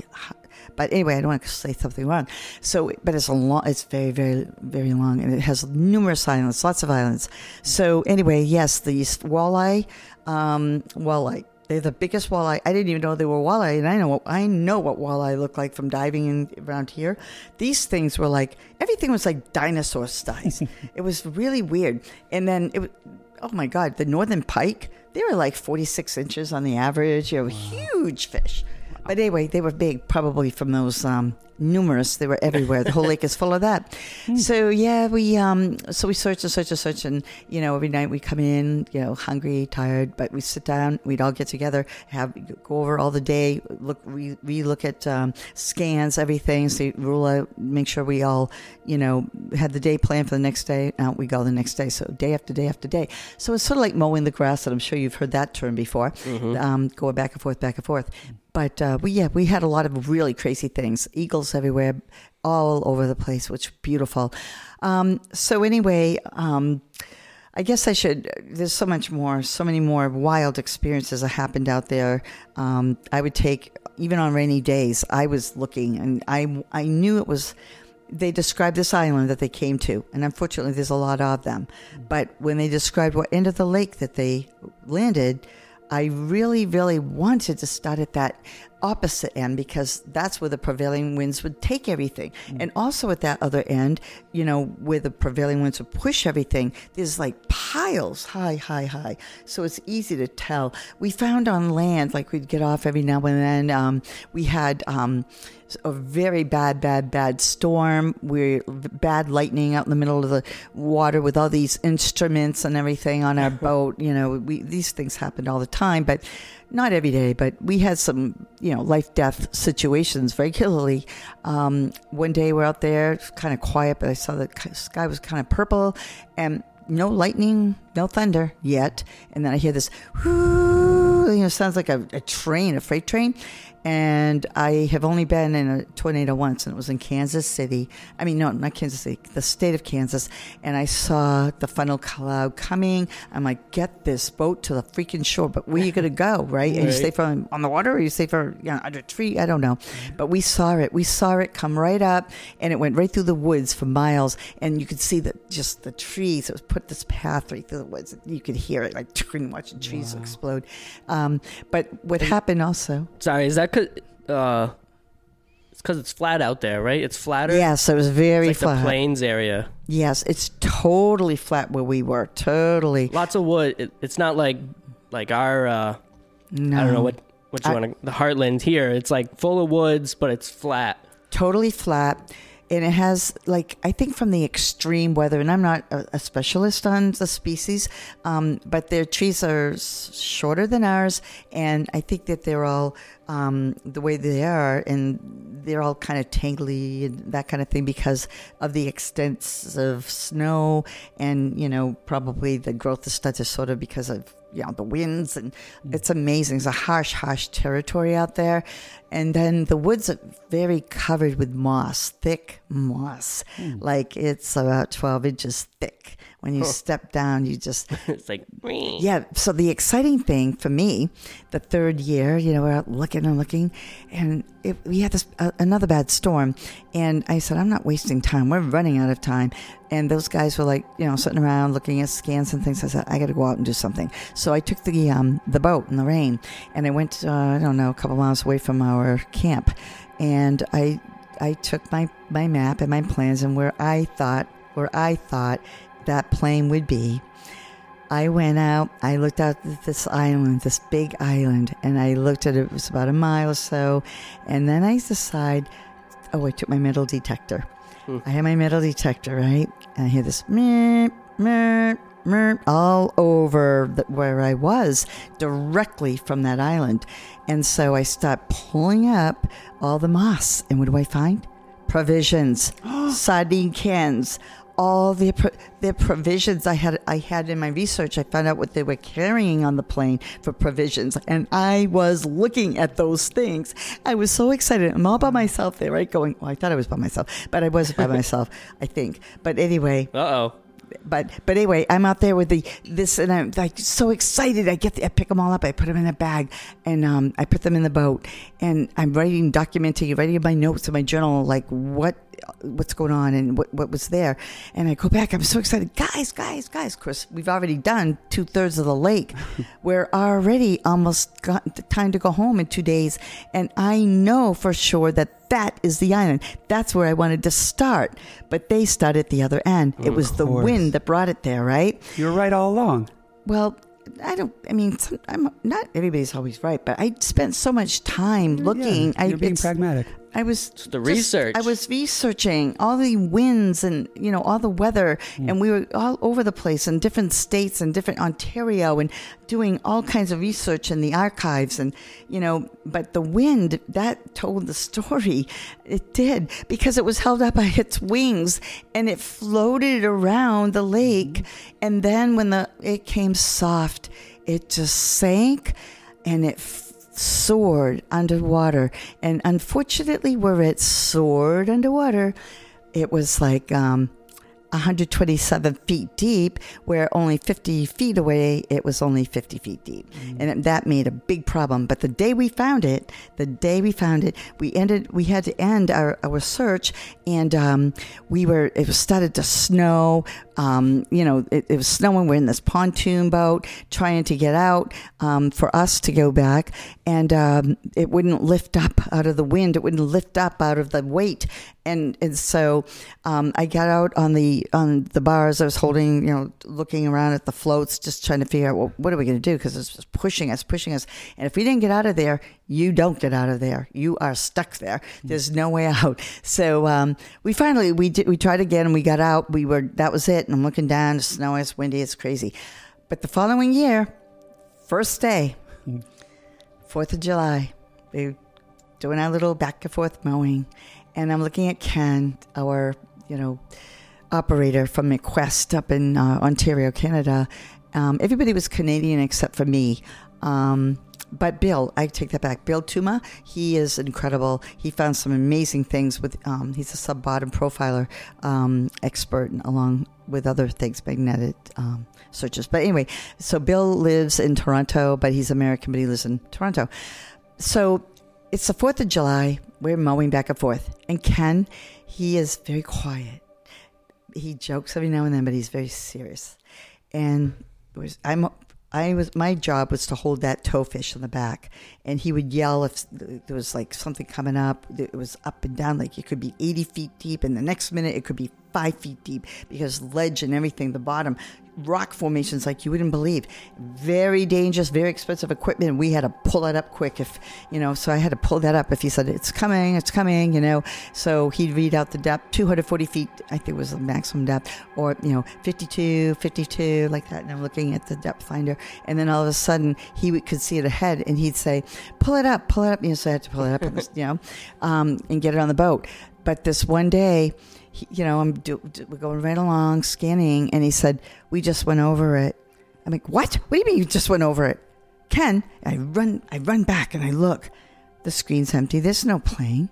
But anyway, I don't want to say something wrong. So, but it's a long, it's very, very, very long, and it has numerous islands, lots of islands. So anyway, yes, these walleye, um, walleye. They're the biggest walleye. I didn't even know they were walleye, and I know what I know what walleye look like from diving in around here. These things were like everything was like dinosaur size. it was really weird. And then it, oh my god, the northern pike. They were like forty six inches on the average. You know, huge fish. But anyway, they were big, probably from those um, numerous. They were everywhere. The whole lake is full of that. So yeah, we um, so we search and search and search, and you know, every night we come in, you know, hungry, tired, but we sit down. We'd all get together, have go over all the day. Look, we we look at um, scans, everything. So rule out, make sure we all, you know, had the day planned for the next day. Out we go the next day. So day after day after day. So it's sort of like mowing the grass, and I'm sure you've heard that term before. Um, going back and forth, back and forth. But uh, we yeah we had a lot of really crazy things. Eagles everywhere, all over the place, which beautiful. Um, so anyway, um, I guess I should. There's so much more, so many more wild experiences that happened out there. Um, I would take even on rainy days. I was looking, and I I knew it was. They described this island that they came to, and unfortunately, there's a lot of them. But when they described what end of the lake that they landed, I really, really wanted to start at that opposite end because that's where the prevailing winds would take everything. And also at that other end, you know, where the prevailing winds would push everything, there's like piles high, high, high. So it's easy to tell. We found on land, like we'd get off every now and then, um, we had. Um, a very bad, bad, bad storm. We're bad lightning out in the middle of the water with all these instruments and everything on our boat. You know, we, these things happened all the time, but not every day. But we had some, you know, life death situations regularly. Um, one day we're out there, kind of quiet, but I saw the sky was kind of purple and no lightning, no thunder yet. And then I hear this, you know, sounds like a, a train, a freight train. And I have only been in a tornado once, and it was in Kansas City. I mean, no, not Kansas City, the state of Kansas. And I saw the funnel cloud coming. I'm like, get this boat to the freaking shore. But where you going to go, right? And you Right. stay from on the water, or you stay for you know, under a tree? I don't know. But we saw it. We saw it come right up, and it went right through the woods for miles. And you could see that just the trees. It was put this path right through the woods. You could hear it like watching trees explode. Um, but what happened also? Sorry, is that cause uh, it's because it's flat out there, right? It's flatter. Yes, it was very it's like flat. the plains area. Yes, it's totally flat where we were. Totally. Lots of wood. It, it's not like like our. Uh, No. I don't know what what you want to. The heartland here. It's like full of woods, but it's flat. totally flat and it has like i think from the extreme weather and i'm not a, a specialist on the species um, but their trees are shorter than ours and i think that they're all um, the way they are and they're all kind of tangly and that kind of thing because of the extensive snow and you know probably the growth of studs is sort of because of you know the winds and mm. it's amazing. It's a harsh harsh territory out there. And then the woods are very covered with moss thick moss. Mm. Like it's about 12 inches thick when you step down you just it's like yeah. So the exciting thing for me, the third year, you know, we're out looking and looking, and it, we had this uh, another bad storm, and I said, I'm not wasting time. We're running out of time. And those guys were like, you know, sitting around looking at scans and things. I said, I got to go out and do something. So I took the um, the boat in the rain, and I went, uh, I don't know, a couple miles away from our camp, and I I took my my map and my plans and where I thought where I thought that plane would be. I went out, I looked out at this island, this big island, and I looked at it, it was about a mile or so. And then I decide, oh, I took my metal detector. Hmm. I had my metal detector, right? And I hear this meep, meep, meep, all over the, where I was, directly from that island. And so I start pulling up all the moss. And what do I find? Provisions, sardine cans, all the pro- the provisions I had I had in my research. I found out what they were carrying on the plane for provisions, and I was looking at those things. I was so excited. I'm all by myself there, right? Going. Well, I thought I was by myself, but I wasn't by myself. I think. But anyway, Uh oh. But but anyway, I'm out there with the this, and I'm like so excited. I get the, I pick them all up, I put them in a bag, and um, I put them in the boat, and I'm writing, documenting, writing my notes in my journal, like what what's going on and what what was there, and I go back. I'm so excited, guys, guys, guys. Chris, we've already done two thirds of the lake. We're already almost got time to go home in two days, and I know for sure that that is the island. That's where I wanted to start, but they started at the other end. it was the wind that brought it there, right? You were right all along. Well, I don't. I mean, I'm not everybody's always right, but I spent so much time looking. Yeah, I, you're being pragmatic. I was the just- research. I was researching all the winds and you know all the weather, hmm. and we were all over the place in different states and different Ontario, and doing all kinds of research in the archives, and you know. But the wind that told the story. It did because it was held up by its wings, and it floated around the lake, hmm. and then when the it came soft, it just sank, and it soared underwater. And unfortunately, where it soared underwater, it was like um, 127 feet deep, where only 50 feet away, it was only 50 feet deep. And that made a big problem. But the day we found it, the day we found it, we ended, we had to end our, our search and um, we were, it was started to snow. Um, you know, it, it was snowing. We're in this pontoon boat trying to get out um, for us to go back. And um, it wouldn't lift up out of the wind. It wouldn't lift up out of the weight. And, and so um, I got out on the on the bars. I was holding, you know, looking around at the floats, just trying to figure out well, what are we going to do because it's just pushing us, pushing us. And if we didn't get out of there, you don't get out of there. You are stuck there. There's no way out. So um, we finally we did we tried again and we got out. We were that was it. And I'm looking down. It's snowy. It's windy. It's crazy. But the following year, first day, Fourth of July, we were doing our little back and forth mowing, and I'm looking at Ken, our you know operator from McQuest up in uh, Ontario, Canada. Um, everybody was Canadian except for me. Um, but Bill, I take that back. Bill Tuma, he is incredible. He found some amazing things with. Um, he's a sub bottom profiler um, expert, along with other things, magnetic um, searches. But anyway, so Bill lives in Toronto, but he's American, but he lives in Toronto. So it's the Fourth of July. We're mowing back and forth, and Ken, he is very quiet. He jokes every now and then, but he's very serious. And I'm I was my job was to hold that towfish in the back, and he would yell if there was like something coming up. It was up and down, like it could be eighty feet deep, and the next minute it could be five feet deep because ledge and everything. The bottom rock formations like you wouldn't believe. Very dangerous, very expensive equipment. We had to pull it up quick if you know. So I had to pull that up if he said it's coming, it's coming. You know, so he'd read out the depth, two hundred forty feet. I think was the maximum depth, or you know, 52, 52, like that. And I'm looking at the depth finder, and then all of a sudden he could see it ahead, and he'd say, "Pull it up, pull it up." You know, so I had to pull it up, you know, um, and get it on the boat. But this one day, he, you know, I'm do, do- we're going right along scanning, and he said, "We just went over it." I'm like, "What? What do you mean you just went over it?" Ken, I run, I run back and I look. The screen's empty. There's no plane.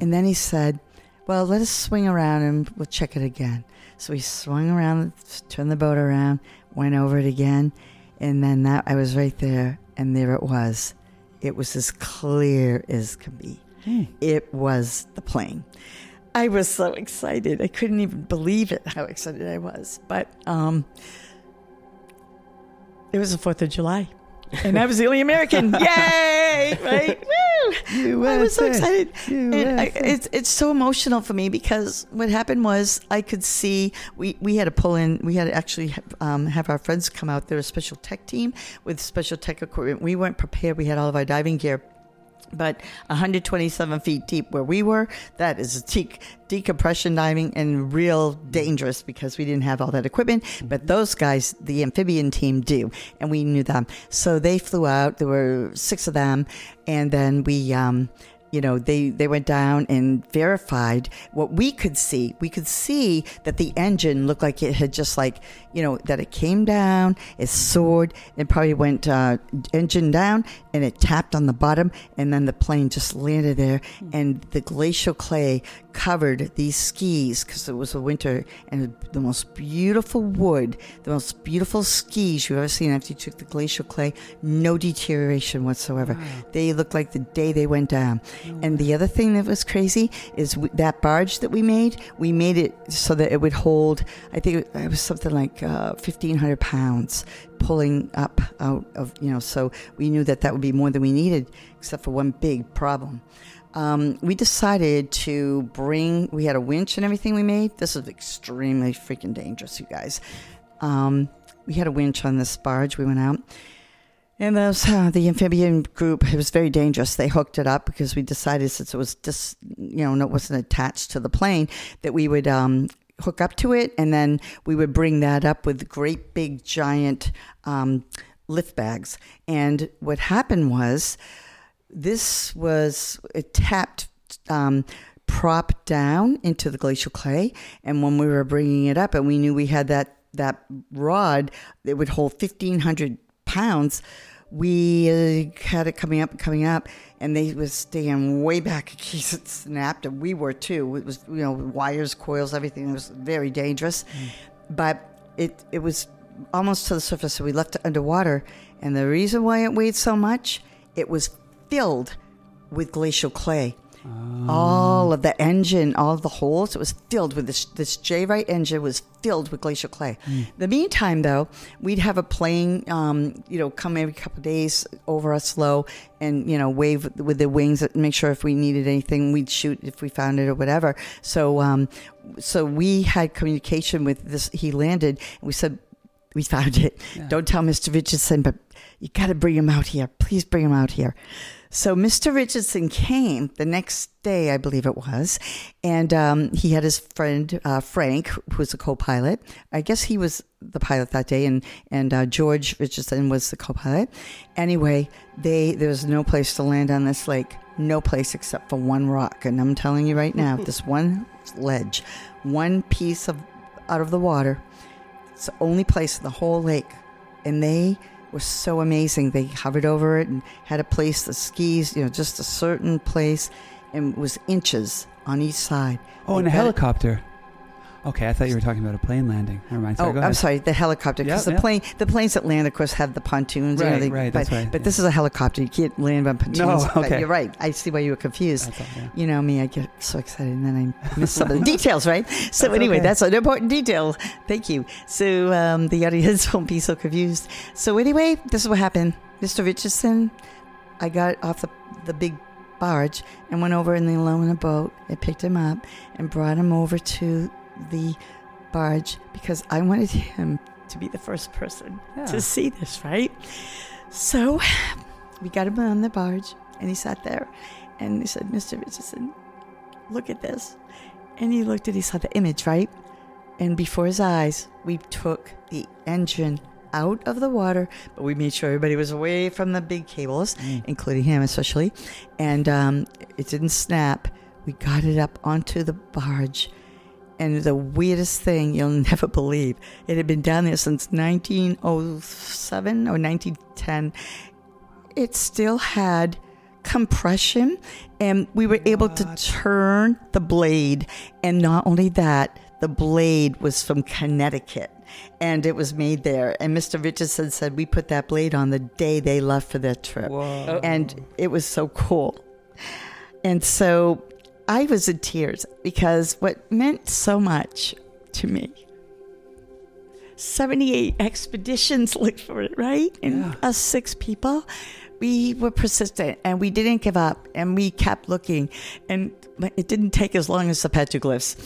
And then he said, "Well, let us swing around and we'll check it again." So we swung around, turned the boat around, went over it again, and then that I was right there, and there it was. It was as clear as could be. Hmm. It was the plane. I was so excited. I couldn't even believe it how excited I was. But um, it was the 4th of July. And I was the only American. Yay! Right? Woo! I was so excited. And I, it's, it's so emotional for me because what happened was I could see we, we had to pull in, we had to actually um, have our friends come out. They're a special tech team with special tech equipment. We weren't prepared. We had all of our diving gear but 127 feet deep where we were, that is de- decompression diving and real dangerous because we didn't have all that equipment. But those guys, the amphibian team, do, and we knew them. So they flew out. There were six of them, and then we. Um, you know they they went down and verified what we could see we could see that the engine looked like it had just like you know that it came down it soared it probably went uh, engine down and it tapped on the bottom, and then the plane just landed there, and the glacial clay covered these skis because it was a winter, and the most beautiful wood, the most beautiful skis you've ever seen after you took the glacial clay, no deterioration whatsoever. They looked like the day they went down. And the other thing that was crazy is w- that barge that we made, we made it so that it would hold, I think it, it was something like uh, 1,500 pounds pulling up out of, you know, so we knew that that would be more than we needed, except for one big problem. Um, we decided to bring, we had a winch and everything we made. This is extremely freaking dangerous, you guys. Um, we had a winch on this barge. We went out. And uh, the amphibian group, it was very dangerous. They hooked it up because we decided since it was just, you know, it wasn't attached to the plane, that we would um, hook up to it and then we would bring that up with great big giant um, lift bags. And what happened was this was, it tapped um, prop down into the glacial clay. And when we were bringing it up and we knew we had that, that rod that would hold 1,500 pounds, we uh, had it coming up and coming up, and they was staying way back in case it snapped, and we were too. It was you know wires, coils, everything. It was very dangerous, but it it was almost to the surface, so we left it underwater. And the reason why it weighed so much, it was filled with glacial clay. All of the engine, all of the holes, it was filled with this. This J. Wright engine was filled with glacial clay. The meantime, though, we'd have a plane, um, you know, come every couple of days over us low and you know wave with the wings, make sure if we needed anything, we'd shoot if we found it or whatever. So, um, so we had communication with this. He landed, and we said, "We found it. Don't tell Mr. Richardson, but you got to bring him out here. Please bring him out here." So Mr. Richardson came the next day, I believe it was, and um, he had his friend uh, Frank, who was a co-pilot. I guess he was the pilot that day, and and uh, George Richardson was the co-pilot. Anyway, they there was no place to land on this lake, no place except for one rock, and I'm telling you right now, this one ledge, one piece of out of the water. It's the only place in the whole lake, and they was so amazing. They hovered over it and had a place the skis, you know, just a certain place, and it was inches on each side. Oh, They in a got it- helicopter. Okay, I thought you were talking about a plane landing. Never mind. Sorry, Oh, I'm sorry, the helicopter. Because Yeah, the yeah. plane, the planes that land, of course, have the pontoons. you know, Right, they- right, But, right, but yeah. this is a helicopter. You can't land on pontoons. No, But okay. you're right. I see why you were confused. All, yeah. You know me, I get so excited and then I miss some of the details, right? So That's anyway, okay. that's an important detail. Thank you. So um, the audience won't be so confused. So anyway, this is what happened. Mr. Richardson, I got off the, the big barge and went over in the aluminum boat and picked him up and brought him over to the barge because I wanted him to be the first person Yeah. to see this, right? So we got him on the barge and he sat there and he said, Mr. Richardson, look at this. And he looked at, he saw the image, right? And before his eyes, we took the engine out of the water, but we made sure everybody was away from the big cables, including him especially. And um, it didn't snap. We got it up onto the barge. And the weirdest thing you'll never believe, it had been down there since 1907 or 1910. It still had compression, and we were able to turn the blade. And not only that, the blade was from Connecticut and it was made there. And Mr. Richardson said we put that blade on the day they left for their trip. Whoa. And it was so cool. And so I was in tears because what meant so much to me 78 expeditions looked for it, right? And Yeah. us six people, we were persistent and we didn't give up and we kept looking. And it didn't take as long as the petroglyphs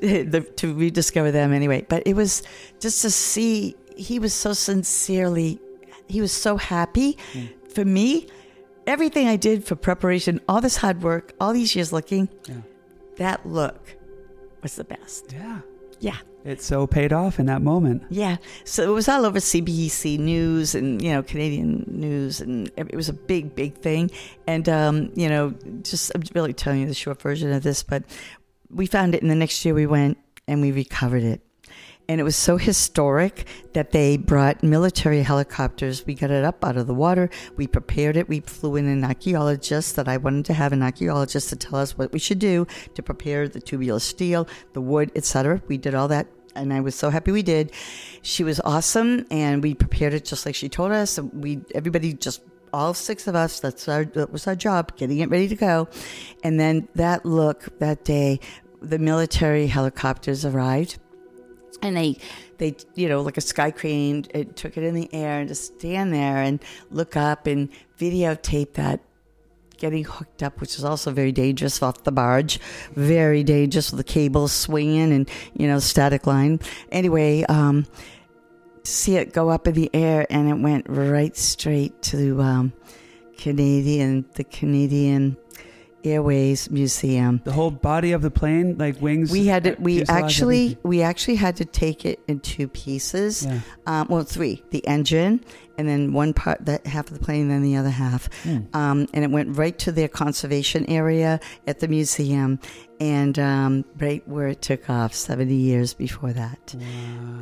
to, to rediscover them anyway. But it was just to see, he was so sincerely, he was so happy. Mm. For me, everything I did for preparation, all this hard work, all these years looking, Yeah. that look was the best. Yeah. Yeah. It so paid off in that moment. Yeah. So it was all over CBC News and, you know, Canadian news. And it was a big, big thing. And, um, you know, just I'm really telling you the short version of this, but we found it. And the next year we went and we recovered it. And it was so historic that they brought military helicopters. We got it up out of the water. We prepared it. We flew in an archaeologist that I wanted to have an archaeologist to tell us what we should do to prepare the tubular steel, the wood, etc. We did all that and I was so happy we did. She was awesome, and we prepared it just like she told us. We everybody just all six of us. That's our that was our job, getting it ready to go. And then that look that day, the military helicopters arrived, and they they you know like a sky crane it took it in the air and just stand there and look up and videotape that getting hooked up, which is also very dangerous off the barge. Very dangerous with the cables swinging and, you know, static line. Anyway, um, see it go up in the air and it went right straight to um, Canadian, the Canadian Airways Museum. The whole body of the plane, like wings. We had to, we actually we actually had to take it in two pieces. Yeah. Um, well, three: the engine, and then one part that half of the plane, and then the other half. Hmm. Um, and it went right to their conservation area at the museum, and um, right where it took off seventy years before that.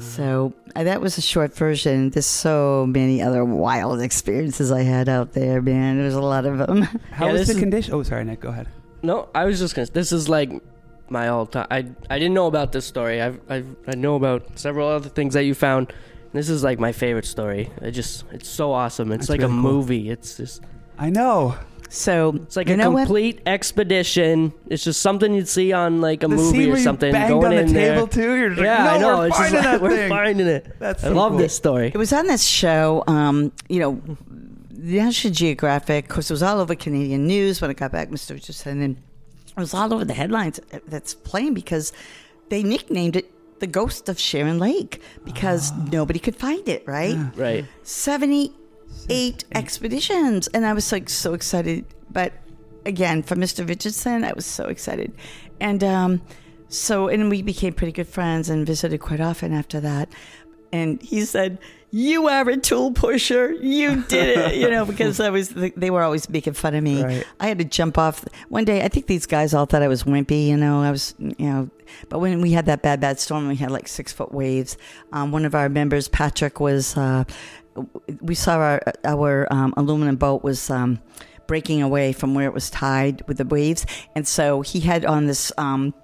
So uh, that was a short version. There's so many other wild experiences I had out there, man. There's a lot of them. How Yeah, was this the is- condition? Oh, sorry, Nick. Go ahead. No, I was just gonna. This is like my all time. I I didn't know about this story. I've, I've I know about several other things that you found. This is like my favorite story. It just it's so awesome. It's That's like a cool. movie. It's just I know. So it's like you a know what? complete expedition. It's just something you'd see on like a the movie scene or where something. you banged going on the in there. table too. You're just like, Yeah, no, I know. we're it's just finding like, that we're thing. finding it. That's I so love cool. this story. It was on this show, um, you know, National Geographic. Of course, it was all over Canadian news when it got back, Mr. Richardson, and it was all over the headlines. That's playing because they nicknamed it the Ghost of Charon Lake because nobody could find it. Right, Right. seventy-eight expeditions, and I was like so excited. But again, for Mr. Richardson, I was so excited, and um, so and we became pretty good friends and visited quite often after that. And he said, "You are a tool pusher. You did it." You know, because I was they were always making fun of me. Right. I had to jump off one day. I think these guys all thought I was wimpy. You know, I was you know. But when we had that bad bad storm, we had like six foot waves. Um, one of our members, Patrick, was. Uh, we saw our our um, aluminum boat was um, breaking away from where it was tied with the waves, and so he had on this um,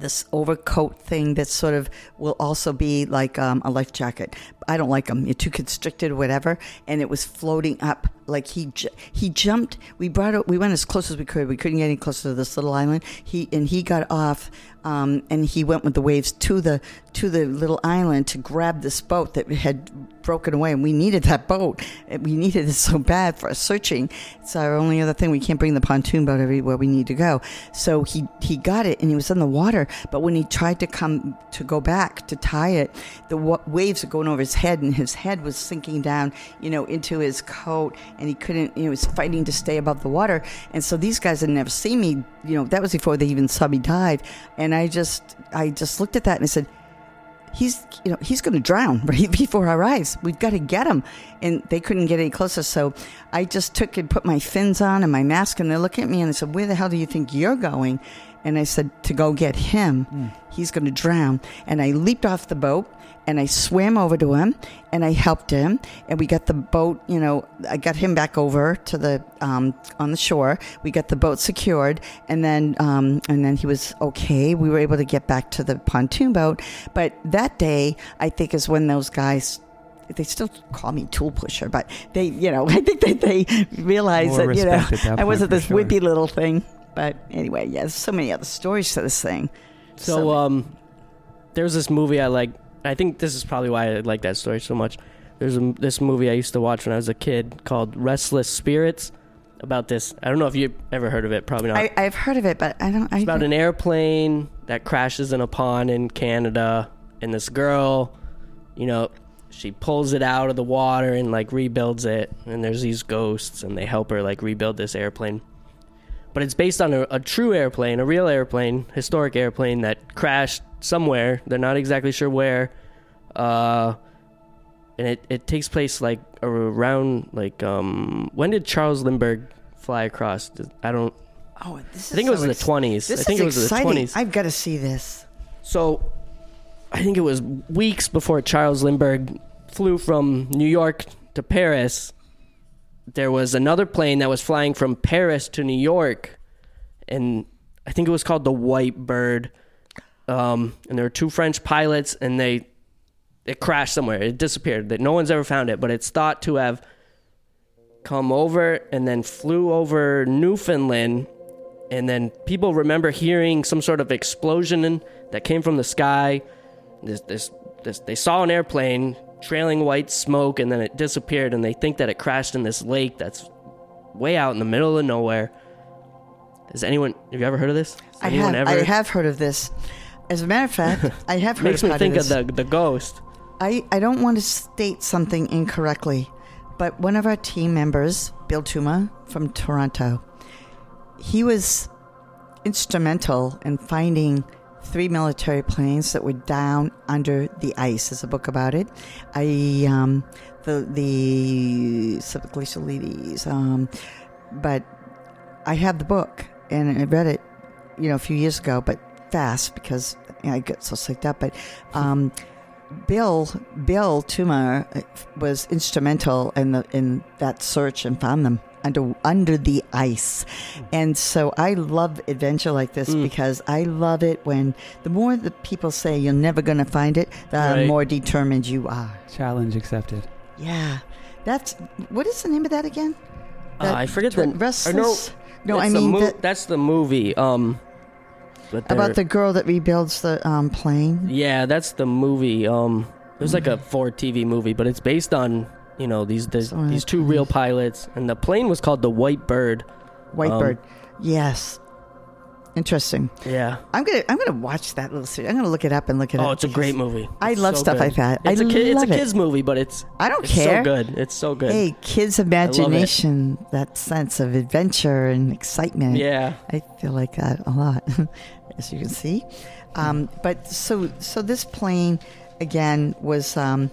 this overcoat thing that sort of will also be like um, a life jacket. I don't like them; you're too constricted, or whatever. And it was floating up like he he jumped. We brought it. We went as close as we could. We couldn't get any closer to this little island. He and he got off. Um, and he went with the waves to the to the little island to grab this boat that had broken away, and we needed that boat. We needed it so bad for searching. It's our only other thing. We can't bring the pontoon boat everywhere we need to go. So he he got it, and he was in the water. But when he tried to come to go back to tie it, the wa- waves were going over his head, and his head was sinking down, you know, into his coat, and he couldn't. You know, he was fighting to stay above the water. And so these guys had never seen me. You know, that was before they even saw me dive. And I just I just looked at that and I said he's you know he's going to drown right before our eyes we've got to get him and they couldn't get any closer so i just took and put my fins on and my mask and they're looking at me and they said where the hell do you think you're going and i said to go get him hmm. he's going to drown and i leaped off the boat and I swam over to him and I helped him and we got the boat, you know, I got him back over to the um, on the shore. We got the boat secured and then um, and then he was okay. We were able to get back to the pontoon boat, but that day I think is when those guys they still call me tool pusher, but they, you know, I think that they realized More that, you know, that I wasn't this sure. wimpy little thing. But anyway, yeah, there's so many other stories to this thing. So um, there's this movie I like. I think this is probably why I like that story so much. There's a, this movie I used to watch when I was a kid called Restless Spirits. About this, I don't know if you've ever heard of it. Probably not. I, I've heard of it, but I don't. I It's about an airplane that crashes in a pond in Canada, and this girl, you know, she pulls it out of the water and like rebuilds it. And there's these ghosts, and they help her like rebuild this airplane. But it's based on a, a true airplane, a real airplane, historic airplane that crashed somewhere. They're not exactly sure where. Uh, and it, it takes place like around like um when did Charles Lindbergh fly across? I don't. Oh, this is I think it was so in the twenties. I think is it was in the twenties. I've got to see this. So I think it was weeks before Charles Lindbergh flew from New York to Paris. There was another plane that was flying from Paris to New York, and I think it was called the White Bird. Um, and there were two French pilots, and they it crashed somewhere. It disappeared. That no one's ever found it, but it's thought to have come over and then flew over Newfoundland. And then people remember hearing some sort of explosion that came from the sky. This, this, this, they saw an airplane trailing white smoke, and then it disappeared. And they think that it crashed in this lake that's way out in the middle of nowhere. Has anyone? Have you ever heard of this? Has I have, ever? I have heard of this. As a matter of fact, I have heard Makes me think this. of the the ghost. I, I don't want to state something incorrectly, but one of our team members, Bill Tuma from Toronto, he was instrumental in finding three military planes that were down under the ice. There's a book about it. I um, the the Ladies, um, but I have the book and I read it, you know, a few years ago, but fast because you know, I get so psyched up. But um, Bill Bill Tuma was instrumental in the in that search and found them under under the ice, and so I love adventure like this Mm. because I love it when the more the people say you're never going to find it, the Right. more determined you are. Challenge accepted. Yeah, that's what is the name of that again? Uh, I forget the- restless. no, no, I That's the mean mo- that- that's the movie. Um, but about the girl that rebuilds the um, plane. yeah, that's the movie. Um, it was like a Ford TV movie, but it's based on you know these these, these two real pilots, and the plane was called the White Bird. Whitebird. Um, yes. Interesting. Yeah. I'm gonna I'm gonna watch that little series. I'm gonna look it up and look it up. Oh, it's a great movie. I love so stuff good. like that. It's I a kid, it's a love it. kids movie, but it's I don't it's care. so good. It's so good. Hey, kids' imagination, that sense of adventure and excitement. Yeah. I feel like that a lot, as you can see. Um, but so so this plane again was um,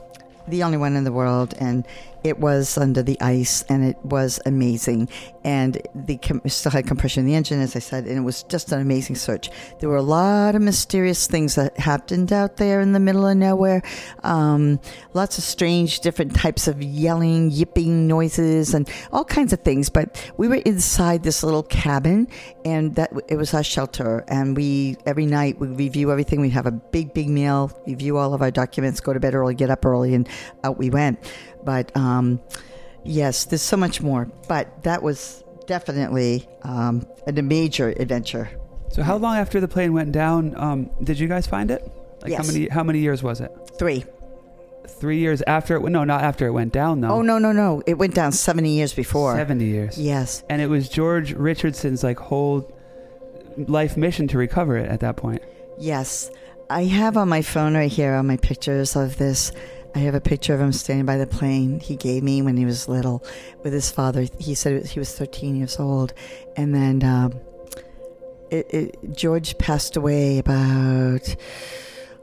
the only one in the world, and it was under the ice, and it was amazing. And the com- still had compression in the engine, as I said, and it was just an amazing search. There were a lot of mysterious things that happened out there in the middle of nowhere. Um, lots of strange, different types of yelling, yipping noises, and all kinds of things. But we were inside this little cabin, and that it was our shelter. And we every night we review everything. We have a big, big meal, review all of our documents, go to bed early, get up early, and out we went. But um, yes, there's so much more. But that was definitely um, a major adventure. So how long after the plane went down um, did you guys find it? Like Yes. how many how many years was it? Three. Three years after it went no, not after it went down though. Oh no, no, no! It went down 70 years before. Seventy years. Yes. And it was George Richardson's like whole life mission to recover it at that point. Yes. I have on my phone right here on my pictures of this. I have a picture of him standing by the plane he gave me when he was little with his father. He said he was 13 years old. And then um, it, it, George passed away about,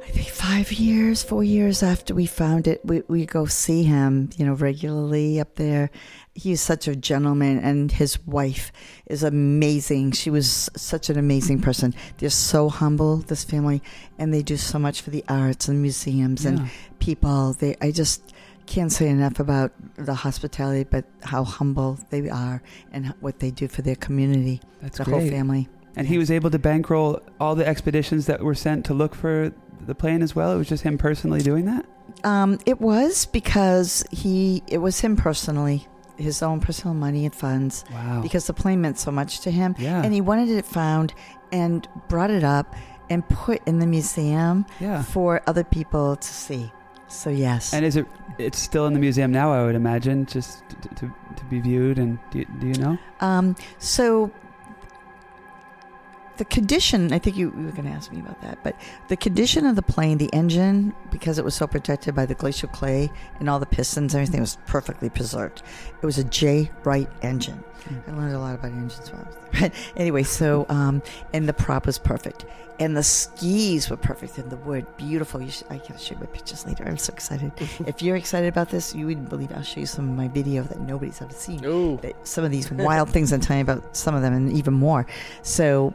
I think, five years, four years after we found it. We, we go see him, you know, regularly up there. He's such a gentleman, and his wife is amazing. She was such an amazing person. They're so humble, this family, and they do so much for the arts and museums and people. They, I just can't say enough about the hospitality, but how humble they are and what they do for their community, That's the great. whole family. And he was able to bankroll all the expeditions that were sent to look for the plane as well. It was just him personally doing that. Um, it was because he, it was him personally, his own personal money and funds, Wow. because the plane meant so much to him. yeah. And he wanted it found and brought it up and put in the museum yeah. for other people to see. So, yes. And is it? It's still in the museum now, I would imagine, just to, to, to be viewed. And do you, do you know? Um, so the condition, I think you, you were going to ask me about that, but the condition of the plane, the engine, because it was so protected by the glacial clay and all the pistons and everything was perfectly preserved. It was a J. Wright engine. I learned a lot about engines while I was there. But anyway, so, um, and the prop was perfect. And the skis were perfect and the wood, beautiful. You should, I can show you my pictures later. I'm so excited. if you're excited about this, you wouldn't believe it. I'll show you some of my video that nobody's ever seen Ooh. some of these wild things I'm telling you about some of them and even more. So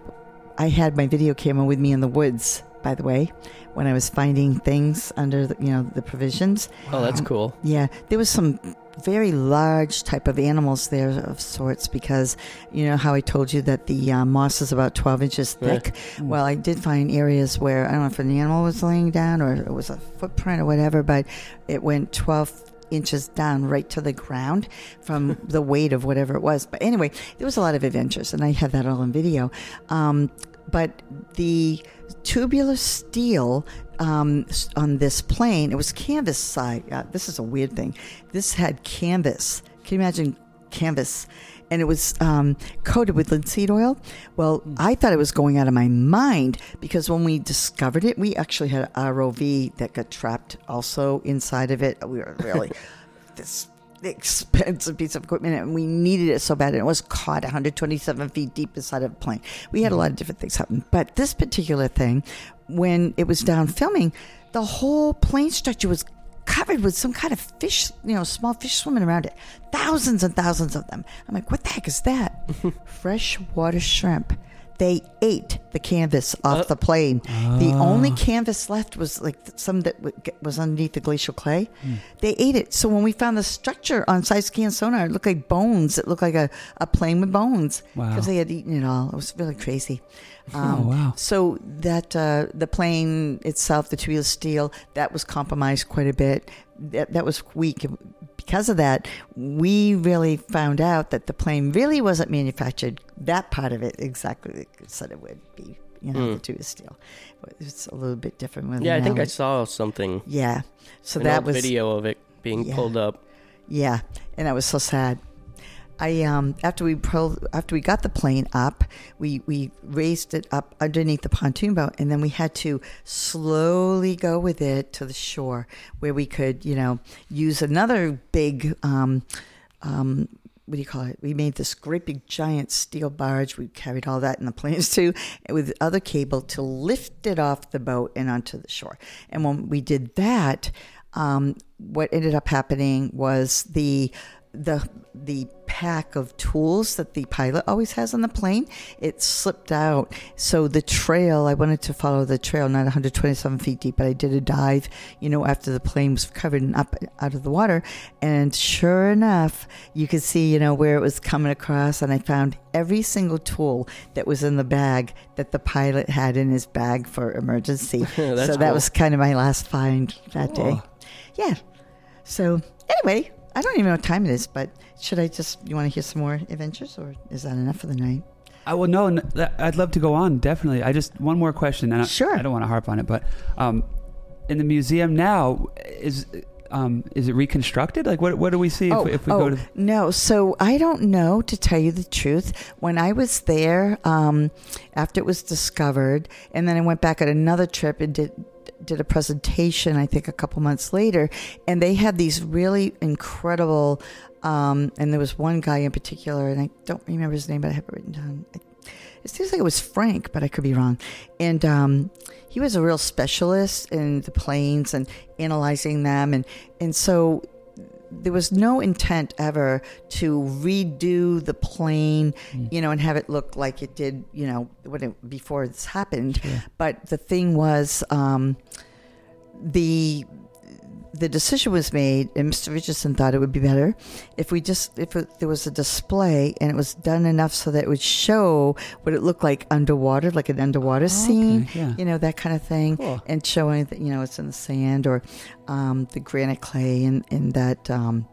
I had my video camera with me in the woods. By the way, when I was finding things under the, you know the provisions, Oh, that's cool. yeah, there was some very large type of animals there of sorts because you know how I told you that the uh, moss is about 12 inches Yeah. thick. Well, I did find areas where I don't know if an animal was laying down or it was a footprint or whatever, but it went 12 inches down right to the ground from the weight of whatever it was. But anyway, there was a lot of adventures, and I had that all in video. Um, but the tubular steel um, on this plane, it was canvas side. Uh, this is a weird thing. This had canvas. Can you imagine canvas? And it was um, coated with linseed oil. Well, I thought it was going out of my mind because when we discovered it, we actually had an ROV that got trapped also inside of it. We were really this expensive piece of equipment and we needed it so bad and it was caught 127 feet deep inside of a plane we had a lot of different things happen but this particular thing when it was down filming the whole plane structure was covered with some kind of fish you know small fish swimming around it. Thousands and thousands of them. I'm like what the heck is that? Freshwater shrimp they ate the canvas off Uh, the plane. The only canvas left was like some that w- was underneath the glacial clay. They ate it. So when we found the structure on side scan sonar, it looked like bones. It looked like a, a plane with bones Wow. because they had eaten it all. It was really crazy. Oh, wow. So that uh, the plane itself, the tubular steel, that was compromised quite a bit. That, that was weak. Because of that, we really found out that the plane really wasn't manufactured. That part of it exactly like said it would be. You know, Hmm. the tubular steel. It's a little bit different. Yeah, I think I saw something. Yeah. So that was video of it being Yeah. pulled up. yeah, and that was so sad. I um after we pulled after we got the plane up, we we raised it up underneath the pontoon boat, and then we had to slowly go with it to the shore where we could you know use another big um um. What do you call it? We made this great big giant steel barge. We carried all that in the planes too, with other cable to lift it off the boat and onto the shore. And when we did that, um, what ended up happening was the the the pack of tools that the pilot always has on the plane it slipped out. So the trail i wanted to follow the trail not 127 feet deep but i did a dive you know after the plane was covered and up out of the water. And sure enough you could see you know where it was coming across and i found every single tool that was in the bag that the pilot had in his bag for emergency. So that cool. was kind of my last find that day. Yeah. So anyway, I don't even know what time it is, but should I just? You want to hear some more adventures, or is that enough for the night? I will know. n- that- I'd love to go on. Definitely. I just one more question, and I, Sure. I don't want to harp on it, but um, in the museum now is um, is it reconstructed? Like what what do we see if, we, if we oh, go to? no. So I don't know to tell you the truth. When I was there, um, after it was discovered, and then I went back on another trip and did did a presentation. I think a couple months later, and they had these really incredible. Um, and there was one guy in particular, and I don't remember his name, but I have it written down. It, seems like it was Frank, but I could be wrong. And um, he was a real specialist in the planes and analyzing them, and and so there was no intent ever to redo the plane, you know, and have it look like it did, you know, when it, before this happened. Sure. But the thing was, um, the the decision was made, and Mr. Richardson thought it would be better if we just if it, there was a display and it was done enough so that it would show what it looked like underwater, like an underwater scene, Okay, yeah. you know, that kind of thing, Cool. and showing that you know it's in the sand or um, the granite clay and and that. Um,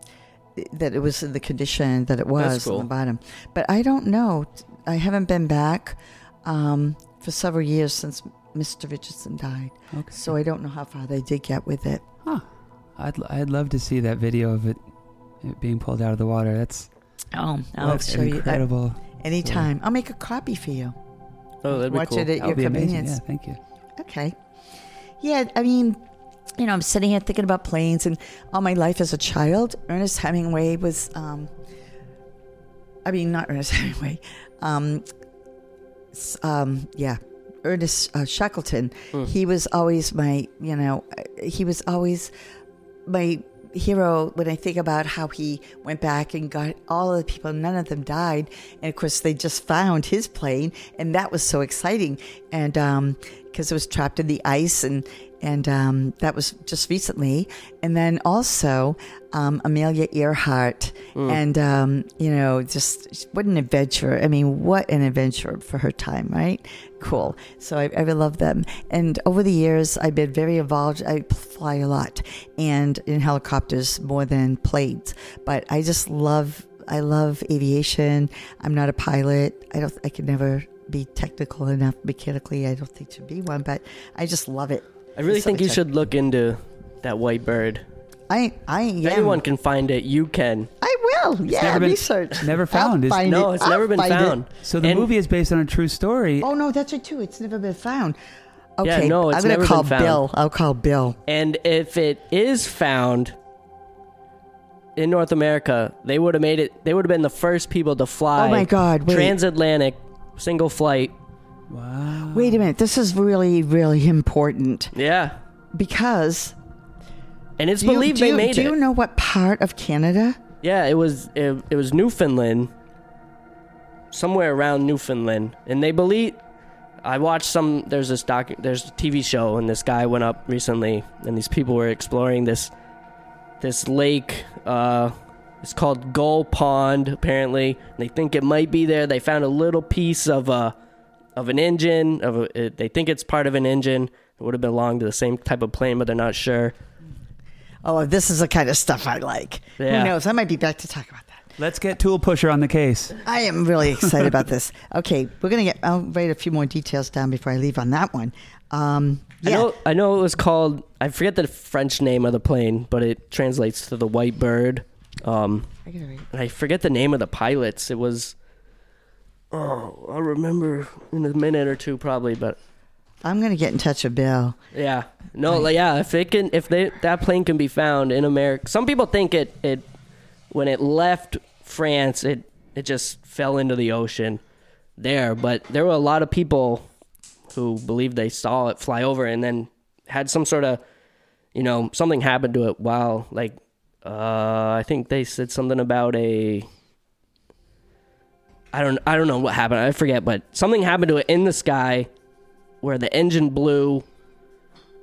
that it was in the condition that it was cool. on the bottom, but I don't know. I haven't been back um, for several years since Mr. Richardson died, Okay. so I don't know how far they did get with it. Huh. I'd I'd love to see that video of it, it being pulled out of the water. That's Oh, I'll what show an you that incredible. anytime. I'll make a copy for you. Oh, that'd be Watch cool. it at That your would be amazing. convenience. Yeah, thank you. Okay. Yeah, I mean, you know, I'm sitting here thinking about planes, and all my life as a child, Ernest Hemingway was, um, I mean, not Ernest Hemingway, um, s- um, yeah, Ernest uh, Shackleton. Hmm. He was always my, you know, uh, he was always my hero when I think about how he went back and got all of the people, none of them died. And of course, they just found his plane, and that was so exciting. And um, because it was trapped in the ice, and and um, that was just recently. And then also um, Amelia Earhart, and um, you know, just what an adventure! I mean, what an adventure for her time, right? Cool. So I, I really love them. And over the years, I've been very involved. I fly a lot, and in helicopters more than planes. But I just love. I love aviation. I'm not a pilot. I don't. I could never be technical enough mechanically. I don't think to be one, but I just love it. I really think you should look into that white bird. I I If am. anyone can find it, you can. I will. yeah, never been- research. never found. I'll Is- find No, it. it's I'll never been find it. found. So the And- movie is based on a true story. Oh no, that's it too. It's never been found. Yeah, Okay, no, it's I'm gonna never been call found. Bill. I'll call Bill. And if it is found in North America, they would have made it. They would have been the first people to fly. Oh my God, wait. Transatlantic, single flight. Wow. Wait a minute. This is really, really important Yeah, because and it's do you, believed do they you, made do it. you know what part of Canada? Yeah, it was it, it was Newfoundland, somewhere around Newfoundland, and they believe. I watched some. There's this doc. There's a TV show, and this guy went up recently, and these people were exploring this this lake. Uh, it's called Gull Pond. Apparently, they think it might be there. They found a little piece of a of an engine. Of a, it, they think it's part of an engine. It would have belonged to the same type of plane, but they're not sure. Oh, this is the kind of stuff I like. Yeah. Who knows? I might be back to talk about that. Let's get Tool Pusher on the case. I am really excited about this. Okay, we're gonna get. I'll write a few more details down before I leave on that one. Um, I know, I know it was called. I forget the French name of the plane, but it translates to the white bird. Um, I gotta write- and I forget the name of the pilots. It was. Oh, I'll remember in a minute or two, probably. But I'm gonna get in touch with Bill. yeah, no, like, yeah. If it can, if they that plane can be found in America, some people think it it when it left France, it it just fell into the ocean there. But there were a lot of people who believed they saw it fly over and then had some sort of you know something happened to it while like uh i think they said something about a i don't i don't know what happened. I forget but something happened to it in the sky where the engine blew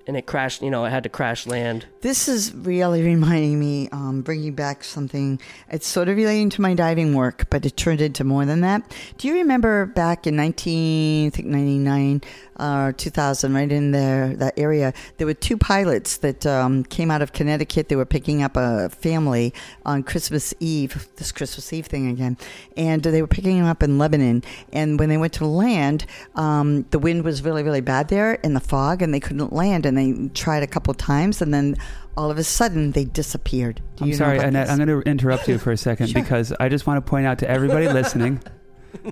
and it crashed you know it had to crash land This is really reminding me, um, bringing back something. It's sort of relating to my diving work, but it turned into more than that. Do you remember back in 19, I think 99 or 2000, right in there, that area, there were two pilots that um, came out of Connecticut. They were picking up a family on Christmas Eve, this Christmas Eve thing again, and they were picking them up in Lebanon. And when they went to land, um, the wind was really, really bad there in the fog, and they couldn't land. And they tried a couple times, and then all of a sudden they disappeared. Do I'm sorry, Annette. this? I'm going to interrupt you for a second Sure. because I just want to point out to everybody listening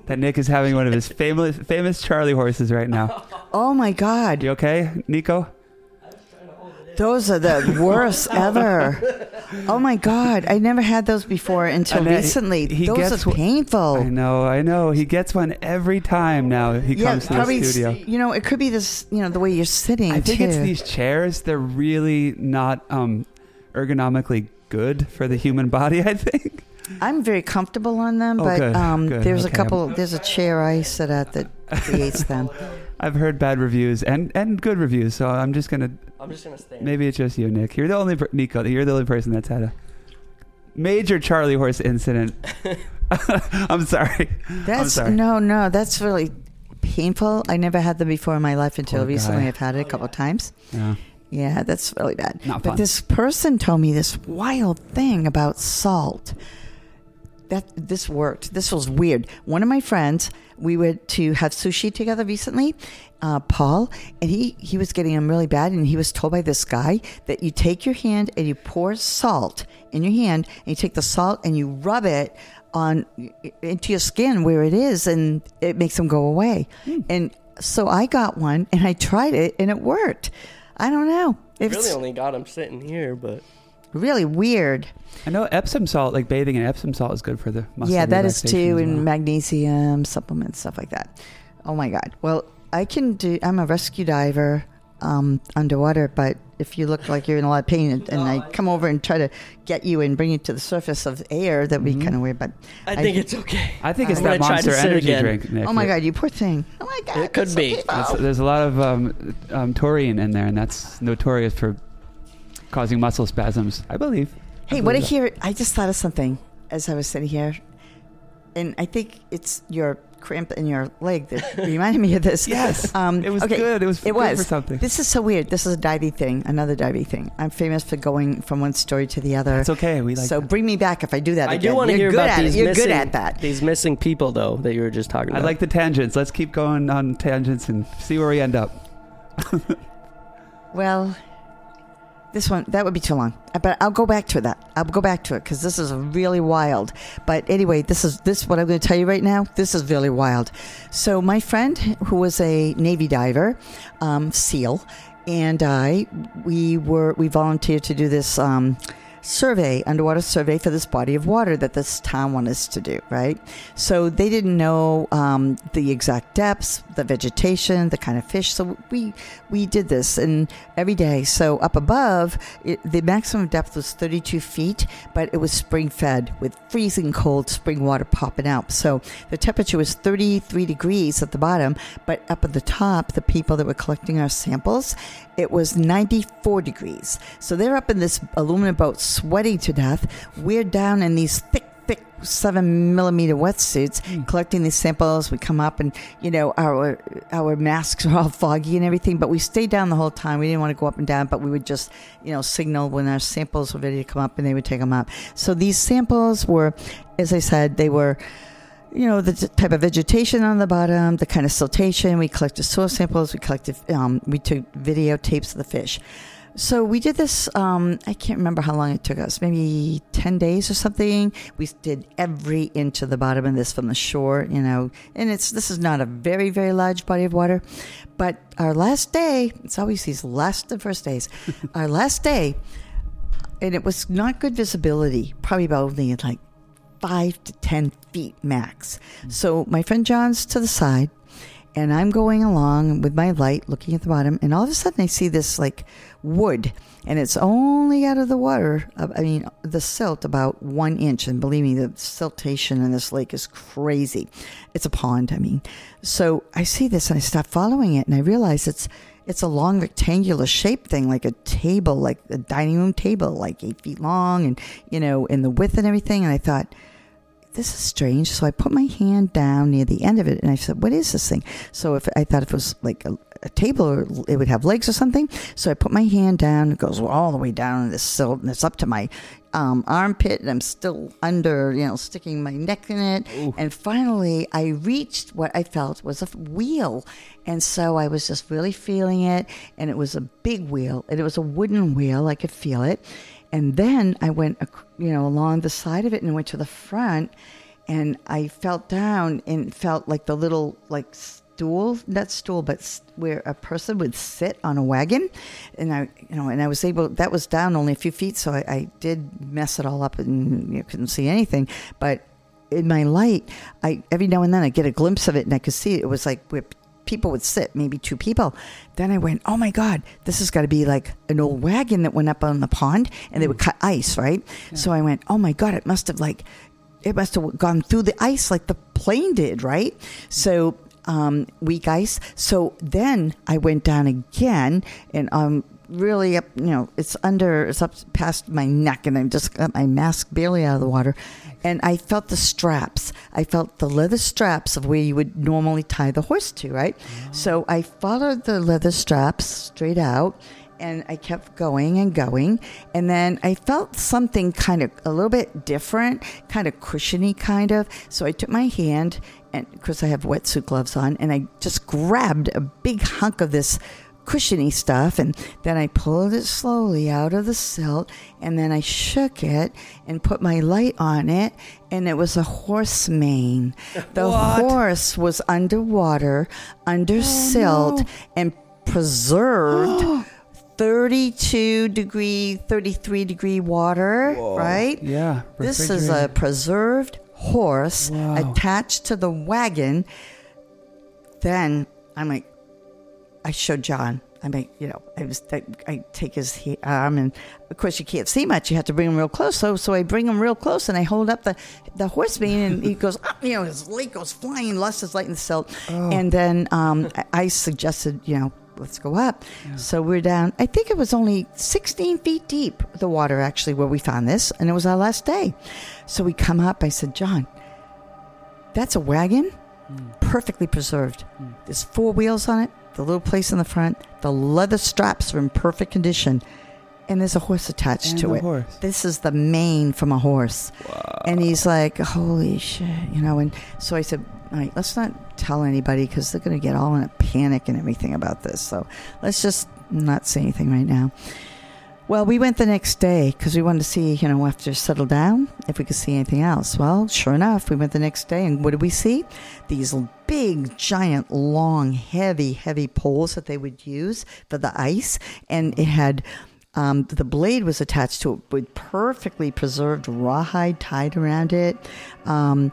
that Nick is having one of his famous famous Charlie horses right now. Oh my God, You okay, Nico? Those are the worst ever. Oh my God, I never had those before until Annette, recently. he those gets are painful. I know, I know. He gets one every time now he yeah, comes to probably. the studio. You know, it could be this. You know, the way you're sitting. I think too. it's these chairs. They're really not um, ergonomically good for the human body. I think. I'm very comfortable on them, Oh, but good, um, good, there's okay. a couple. There's a chair I sit at that creates them. I've heard bad reviews and, and good reviews, so I'm just gonna. I'm just gonna stay Maybe it's just you, Nick. You're the only per- Nico. You're the only person that's had a major Charlie horse incident. I'm sorry. That's sorry. no, no. That's really painful. I never had them before in my life until Poor guy. recently. I've had it a oh, couple of times. Yeah. Yeah, that's really bad. Not but fun. this person told me this wild thing about salt. That this worked. This was weird. One of my friends, we went to have sushi together recently, uh, Paul, and he he was getting them really bad, and he was told by this guy that you take your hand and you pour salt in your hand, and you take the salt and you rub it on into your skin where it is, and it makes them go away. Hmm. And so I got one, and I tried it, and it worked. I don't know. It's really only got them sitting here but really weird. I know Epsom salt, like bathing in Epsom salt, is good for the muscle. yeah, that is too, as and magnesium supplements, stuff like that. Oh my god. Well, I can do. I'm a rescue diver. um, underwater, but if you look like you're in a lot of pain and, and I come over and try to get you and bring you to the surface of air, that'd be kind of weird. But I think it's okay. I think it's I'm that gonna try to monster energy drink. Nick. oh my god, you poor thing. Oh my god, It could be. okay. There's, there's a lot of um, um, taurine in there, and that's notorious for causing muscle spasms. I believe. Hey, what I believe that. hear, I just thought of something as I was sitting here, and I think it's your cramp in your leg that reminded me of this. Yes, um, it was okay, good. It was It good was for something. This is so weird. This is a divey thing, another divey thing. I'm famous for going from one story to the other. It's okay. We like. so that. bring me back if I do that. I again. do want to hear good about at these it. You're missing, good at that. These missing people, though, that you were just talking about. I like the tangents. Let's keep going on tangents and see where we end up. Well, this one that would be too long, Uh, but I'll go back to that. I'll go back to it because this is really wild. But anyway, this is this what I'm going to tell you right now. This is really wild. So my friend, who was a Navy diver, um, SEAL, and I, we were we volunteered to do this. Um, survey, underwater survey for this body of water that this town wanted us to do, right? So they didn't know um, the exact depths, the vegetation, the kind of fish. So we we did this and every day. So up above, it, the maximum depth was 32 feet, but it was spring fed with freezing cold spring water popping out. So the temperature was 33 degrees at the bottom, but up at the top, the people that were collecting our samples, it was 94 degrees. So they're up in this aluminum boat sweating to death. We're down in these thick, thick seven millimeter wetsuits collecting these samples. We come up and, you know, our our masks are all foggy and everything, but we stayed down the whole time. We didn't want to go up and down, but we would just, you know, signal when our samples were ready to come up and they would take them up. So these samples were, as I said, they were you know the type of vegetation on the bottom, the kind of siltation. We collected soil samples. We collected. Um, we took videotapes of the fish. So we did this. Um, I can't remember how long it took us. Maybe ten days or something. We did every inch of the bottom of this from the shore. You know, and it's this is not a very very large body of water, but our last day. It's always these last and first days. our last day, and it was not good visibility. Probably about only like five to ten feet max. So my friend John's to the side, and I'm going along with my light, looking at the bottom, and all of a sudden I see this like wood, and it's only out of the water. I mean, the silt about one inch, and believe me, the siltation in this lake is crazy. It's a pond, I mean. So I see this, and I stop following it, and I realize it's it's a long rectangular shaped thing, like a table, like a dining room table, like eight feet long, and you know, in the width and everything. And I thought, this is strange. So I put my hand down near the end of it, and I said, "What is this thing?" So if I thought if it was like a, a table, or it would have legs or something. So I put my hand down. It goes all the way down in this silt, and it's up to my um, armpit, and I'm still under, you know, sticking my neck in it. And finally, I reached what I felt was a wheel, and so I was just really feeling it, and it was a big wheel, and it was a wooden wheel. I could feel it. And then I went, you know, along the side of it and went to the front, and I felt down and felt like the little like stool, not stool, but where a person would sit on a wagon, and I, you know, and I was able. That was down only a few feet, so I, I did mess it all up and you couldn't see anything, but. In my light, I every now and then I get a glimpse of it, and I could see it, it was like where people would sit, maybe two people. Then I went, oh my God, this has got to be like an old wagon that went up on the pond and they would cut ice, right? So I went, oh my God, it must have like, it must have gone through the ice like the plane did, right? So, um, weak ice. So then I went down again and, um, really up, you know, it's under, it's up past my neck and I just got my mask barely out of the water. And I felt the straps. I felt the leather straps of where you would normally tie the horse to, right? Ah. So I followed the leather straps straight out and I kept going and going. And then I felt something kind of a little bit different, kind of cushiony, kind of. So I took my hand, and of course I have wetsuit gloves on, and I just grabbed a big hunk of this cushiony stuff and then I pulled it slowly out of the silt and then I shook it and put my light on it and it was a horse mane. The What? horse was underwater, under oh, silt and preserved 32 degree 33 degree water, right? Yeah. This is a preserved horse Wow. attached to the wagon. Then I'm like, I showed John. I mean, you know, I was, I, I take his he- arm, and of course you can't see much. You have to bring him real close. So, so I bring him real close, and I hold up the, the horse mane, and he goes, up, you know, his leg goes flying, lust is light in the silt. Oh. And then um, I- I suggested, you know, let's go up. So we're down. I think it was only 16 feet deep, the water actually, where we found this, and it was our last day. So we come up. I said, John, that's a wagon, hmm. perfectly preserved. Hmm. There's four wheels on it, the little place in the front, the leather straps are in perfect condition, and there's a horse attached And to the it. horse. This is the mane from a horse. And he's like, holy shit, you know. And so I said, all right, let's not tell anybody because they're going to get all in a panic and everything about this. So let's just not say anything right now. Well, we went the next day because we wanted to see, you know, after settle down, if we could see anything else. Well, sure enough, we went the next day, and what did we see? These big, giant, long, heavy, heavy poles that they would use for the ice, and it had. Um, the blade was attached to it with perfectly preserved rawhide tied around it. Um,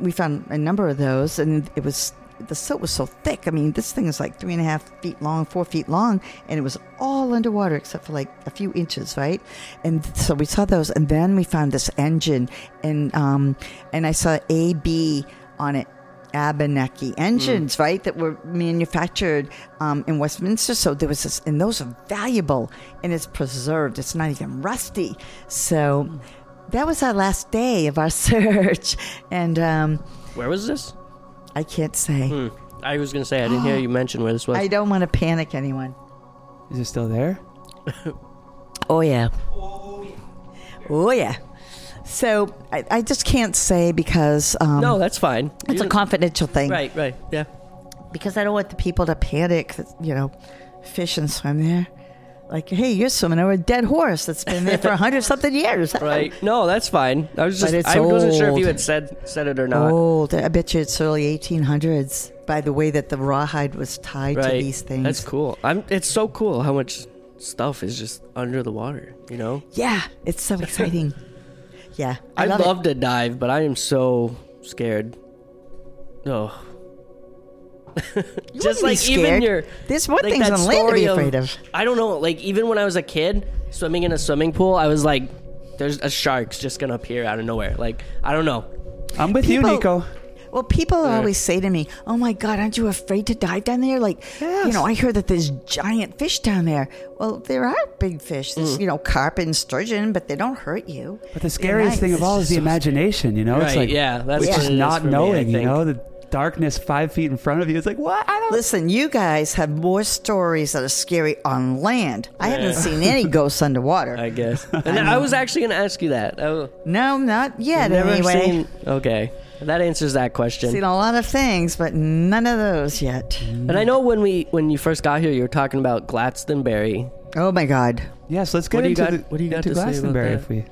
we found a number of those, and it was the silt was so thick. I mean, this thing is like three and a half feet long, four feet long, and it was all underwater except for like a few inches, right? And so we saw those, and then we found this engine, and um, and I saw AB on it. Abenaque engines, right, that were manufactured um, in Westminster. So there was this, and those are valuable, and it's preserved. It's not even rusty. So that was our last day of our search, and um, Where was this? I can't say. Hmm. I was gonna say I didn't hear you mention where this was. I don't want to panic anyone. Is it still there? Oh yeah. Oh yeah. So I, I just can't say because um, no, that's fine. it's a You- confidential thing. Right, right, yeah. Because I don't want the people to panic. That, you know, fish and swim there. Like, hey, you're swimming over a dead horse that's been there for a hundred something years. Right. No, that's fine. I was just I wasn't sure if you had said said it or not. Old. I bet you it's early 1800s. By the way that the rawhide was tied right. to these things. That's cool. I'm it's so cool how much stuff is just under the water, you know? Yeah, it's so exciting. yeah, I I'd love love to dive, but I am so scared. Oh. Just like even your this more like things on land to be story of- afraid of. I don't know, like even when I was a kid, swimming in a swimming pool, I was like there's a shark's just gonna appear out of nowhere. Like I don't know. I'm with People- you, Nico. Well, people Yeah. always say to me, "Oh my God, aren't you afraid to dive down there?" Like, Yes. you know, I heard that there's giant fish down there. Well, there are big fish. Mm. There's, you know, carp and sturgeon, but they don't hurt you. But the scariest thing of all is the imagination. You know, it's like yeah, that's which is not for me, knowing. you know, the darkness five feet in front of you. It's like what? I don't. Listen, you guys have more stories that are scary on land. I haven't seen any ghosts underwater. I guess. And I was actually gonna ask you that. I, no, not yet. never anyway, seen. Okay, that answers that question. seen a lot of things, but none of those yet. And I know when we when you first got here, you were talking about Glastonbury. Oh my God. Yes, let's get What do you into got- the, what do you got into to say about Glastonbury that? if we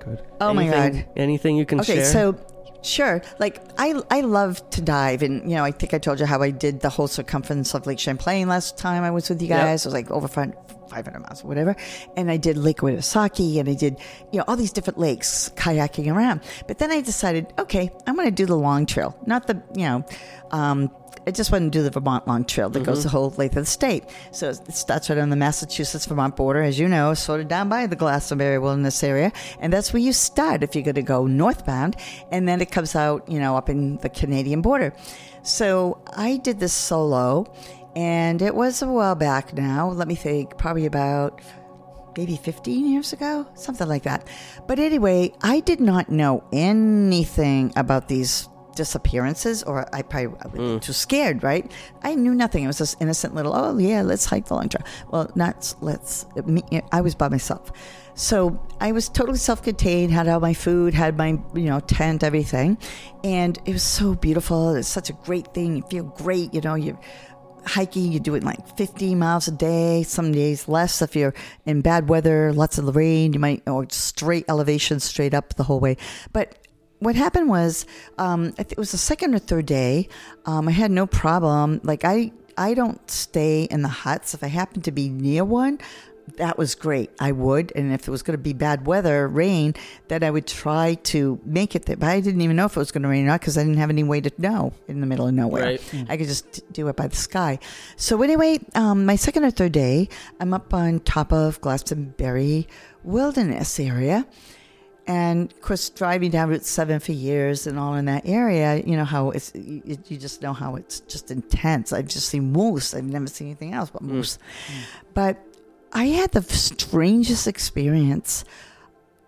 could. Oh my God. Anything you can share? Okay, share? so sure. Like I I love to dive and you know, I think I told you how I did the whole circumference of Lake Champlain last time I was with you Yep. guys. It was like over five- 500 miles or whatever. And I did Lake Winnipesaukee and I did, you know, all these different lakes kayaking around. But then I decided, okay, I'm going to do the long trail, not the, you know, um, I just want to do the Vermont Long Trail that goes the whole length of the state. So it starts right on the Massachusetts Vermont border, as you know, sort of down by the Glastonbury Wilderness area. And that's where you start if you're going to go northbound. And then it comes out, you know, up in the Canadian border. So I did this solo, and it was a while back now. Let me think, probably about maybe 15 years ago, something like that. But anyway, I did not know anything about these disappearances, or I probably I was mm. too scared, right? I knew nothing. It was this innocent little, oh, yeah, let's hike the long trail. Well, not let's, me, I was by myself. So I was totally self-contained, had all my food, had my, you know, tent, everything. And it was so beautiful. It's such a great thing. You feel great, you know, you hiking, you do it like 50 miles a day, some days less if you're in bad weather, lots of rain, you might, or straight elevation straight up the whole way. But what happened was, um, it was the second or third day, um, I had no problem. Like I, I don't stay in the huts. If I happen to be near one, that was great. I would, and if it was going to be bad weather, rain, then I would try to make it there. But I didn't even know if it was going to rain or not because I didn't have any way to know in the middle of nowhere. Right. I could just do it by the sky. So anyway, um, my second or third day, I'm up on top of Glastonbury Wilderness area. And of course, driving down Route 7 for years and all in that area, you know how it's, you, you just know how it's just intense. I've just seen moose. I've never seen anything else but moose. But I had the strangest experience.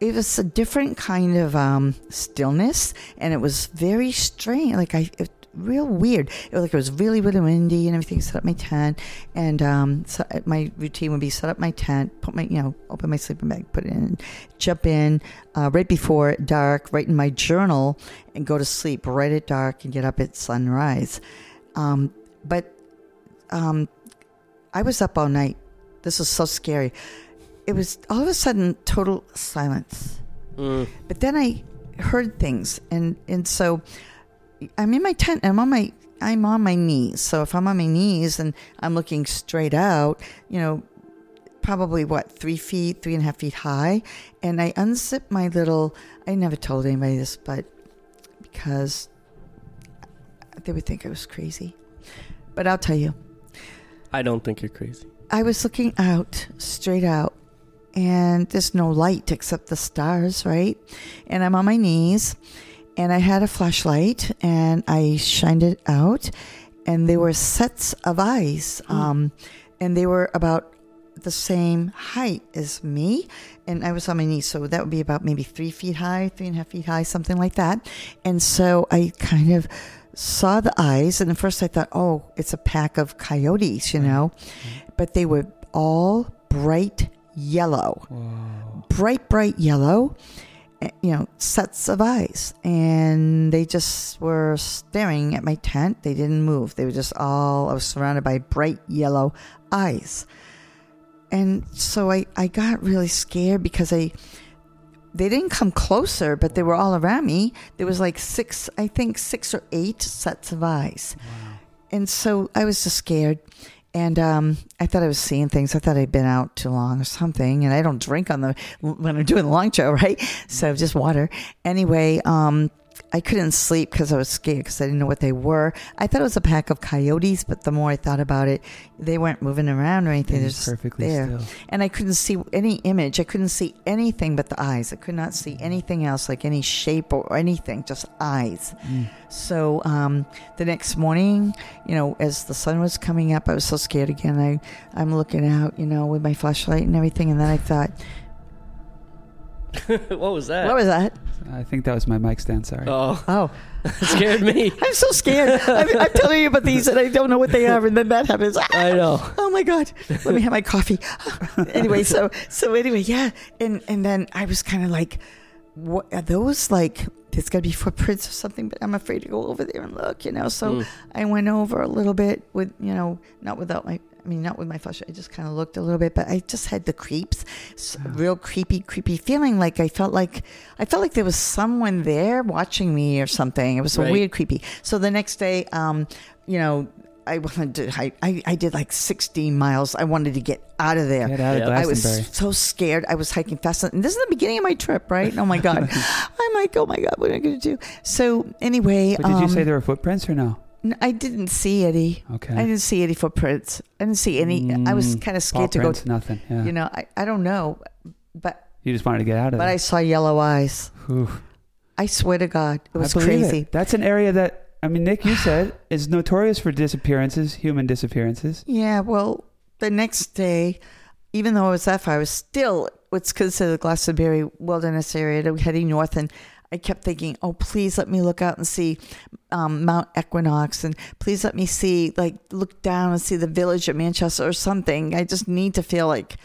It was a different kind of um, stillness, and it was very strange. Like I, it, real weird. It was like it was really, really windy and everything. Set up my tent, and um, so my routine would be set up my tent, put my, you know, open my sleeping bag, put it in, jump in uh, right before dark, write in my journal, and go to sleep right at dark and get up at sunrise. Um, but um, I was up all night. This was so scary. It was all of a sudden total silence. Mm. But then I heard things, and and so I'm in my tent. I'm on my I'm on my knees. So if I'm on my knees and I'm looking straight out, you know, probably what three feet, three and a half feet high, and I unzip my little. I never told anybody this, but because they would think I was crazy. But I'll tell you. I don't think you're crazy. I was looking out, straight out, and there's no light except the stars, right? And I'm on my knees, and I had a flashlight, and I shined it out, and they were sets of eyes, um, and they were about the same height as me, and I was on my knees, so that would be about maybe three feet high, three and a half feet high, something like that. And so I kind of saw the eyes, and at first I thought, oh, it's a pack of coyotes, you know, but they were all bright yellow, bright, bright yellow, eh, you know, sets of eyes. And they just were staring at my tent. They didn't move. They were just all, I was surrounded by bright yellow eyes. And so I, I got really scared because I, they didn't come closer, but they were all around me. There was like six, I think six or eight sets of eyes. And so I was just scared. And um, I thought I was seeing things. I thought I'd been out too long or something. And I don't drink on the when I'm doing the long show, right? So just water. Anyway, um, I couldn't sleep because I was scared because I didn't know what they were. I thought it was a pack of coyotes, but the more I thought about it, they weren't moving around or anything. They're just perfectly there still. and I couldn't see any image. I couldn't see anything but the eyes. I could not see anything else, like any shape or anything, just eyes. Mm. So um, the next morning, you know, as the sun was coming up, I was so scared again. I I'm looking out, you know, with my flashlight and everything, and then I thought, what was that? what was that? I think that was my mic stand. Sorry. oh, Oh, it scared me. I'm so scared. I'm, I'm telling you about these, and I don't know what they are, and then that happens. I know. oh my god let me have my coffee anyway so so anyway yeah and and then i was kind of like what are those like there's got to be footprints or something but i'm afraid to go over there and look you know so Mm. i went over a little bit with you know not without my I mean, not with my flashlight. I just kind of looked a little bit, but I just had the creeps, s real creepy, creepy feeling. Like I felt like I felt like there was someone there watching me or something. It was so Right. weird, creepy. So the next day, um, you know, I wanted to. I, I, I did like 16 miles. I wanted to get out of there. Get out of. I was so scared. I was hiking fast, and this is the beginning of my trip, right? Oh my god! I'm like, oh my god, what am I going to do? So anyway, But did you um, say there were footprints or no? I didn't see any. Okay. I didn't see any footprints. I didn't see any. I was Mm, kind of scared to go. prints, nothing. Yeah. You know, I, I don't know, but you just wanted to get out of it. but there. I saw yellow eyes. Whew. I swear to God, it was crazy. It. That's an area that I mean, Nick, you said is notorious for disappearances, human disappearances. Yeah, well, the next day, even though I was that far, I was still what's considered the Glastonbury Wilderness area, heading north, and I kept thinking, "Oh, please let me look out and see um, Mount Equinox, and please let me see, like, look down and see the village of Manchester or something." I just need to feel like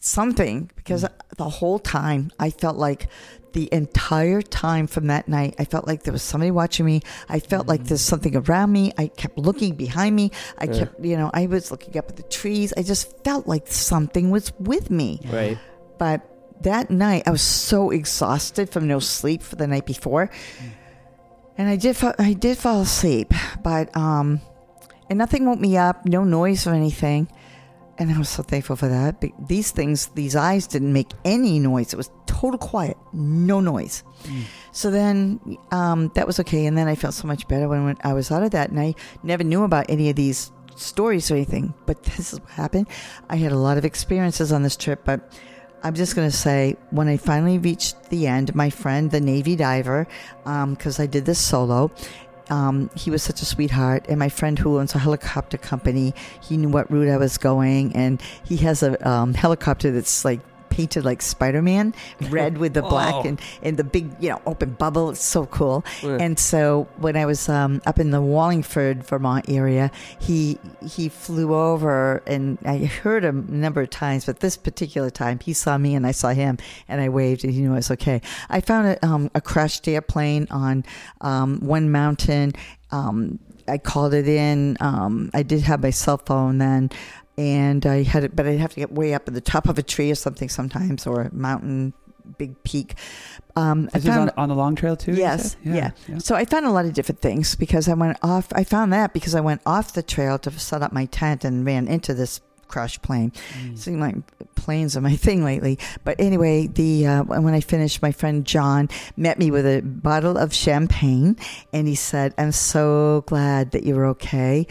something because the whole time I felt like the entire time from that night, I felt like there was somebody watching me. I felt like there's something around me. I kept looking behind me. I kept, you know, I was looking up at the trees. I just felt like something was with me. Right. But that night, I was so exhausted from no sleep for the night before, and I did, fa- I did fall asleep. But um, and nothing woke me up. No noise or anything. And I was so thankful for that. But these things, these eyes didn't make any noise. It was total quiet, no noise. So then um, that was okay. And then I felt so much better when, when I was out of that. And I never knew about any of these stories or anything. But this is what happened. I had a lot of experiences on this trip, but I'm just going to say when I finally reached the end, my friend, the Navy diver, because I did this solo, um, he was such a sweetheart. And my friend who owns a helicopter company, he knew what route I was going. And he has a um, helicopter that's like painted like Spider-Man, red with the black Wow. and, and the big, you know, open bubble. It's so cool. Yeah. And so when I was um, up in the Wallingford, Vermont area, he he flew over and I heard him a number of times, but this particular time he saw me and I saw him and I waved and he knew I was okay. I found a, um, a crashed airplane on um, one mountain. Um, I called it in. Um, I did have my cell phone then, and I had it, but I'd have to get way up at the top of a tree or something sometimes, or a mountain, big peak. Um, I This is on, found on the long trail too. Yes, said? yeah. so I found a lot of different things because I went off. I found that because I went off the trail to set up my tent and ran into this crashed plane. Mm. Seems like planes are my thing lately. But anyway, the uh, when I finished, my friend John met me with a bottle of champagne, and he said, "I'm so glad that you're okay."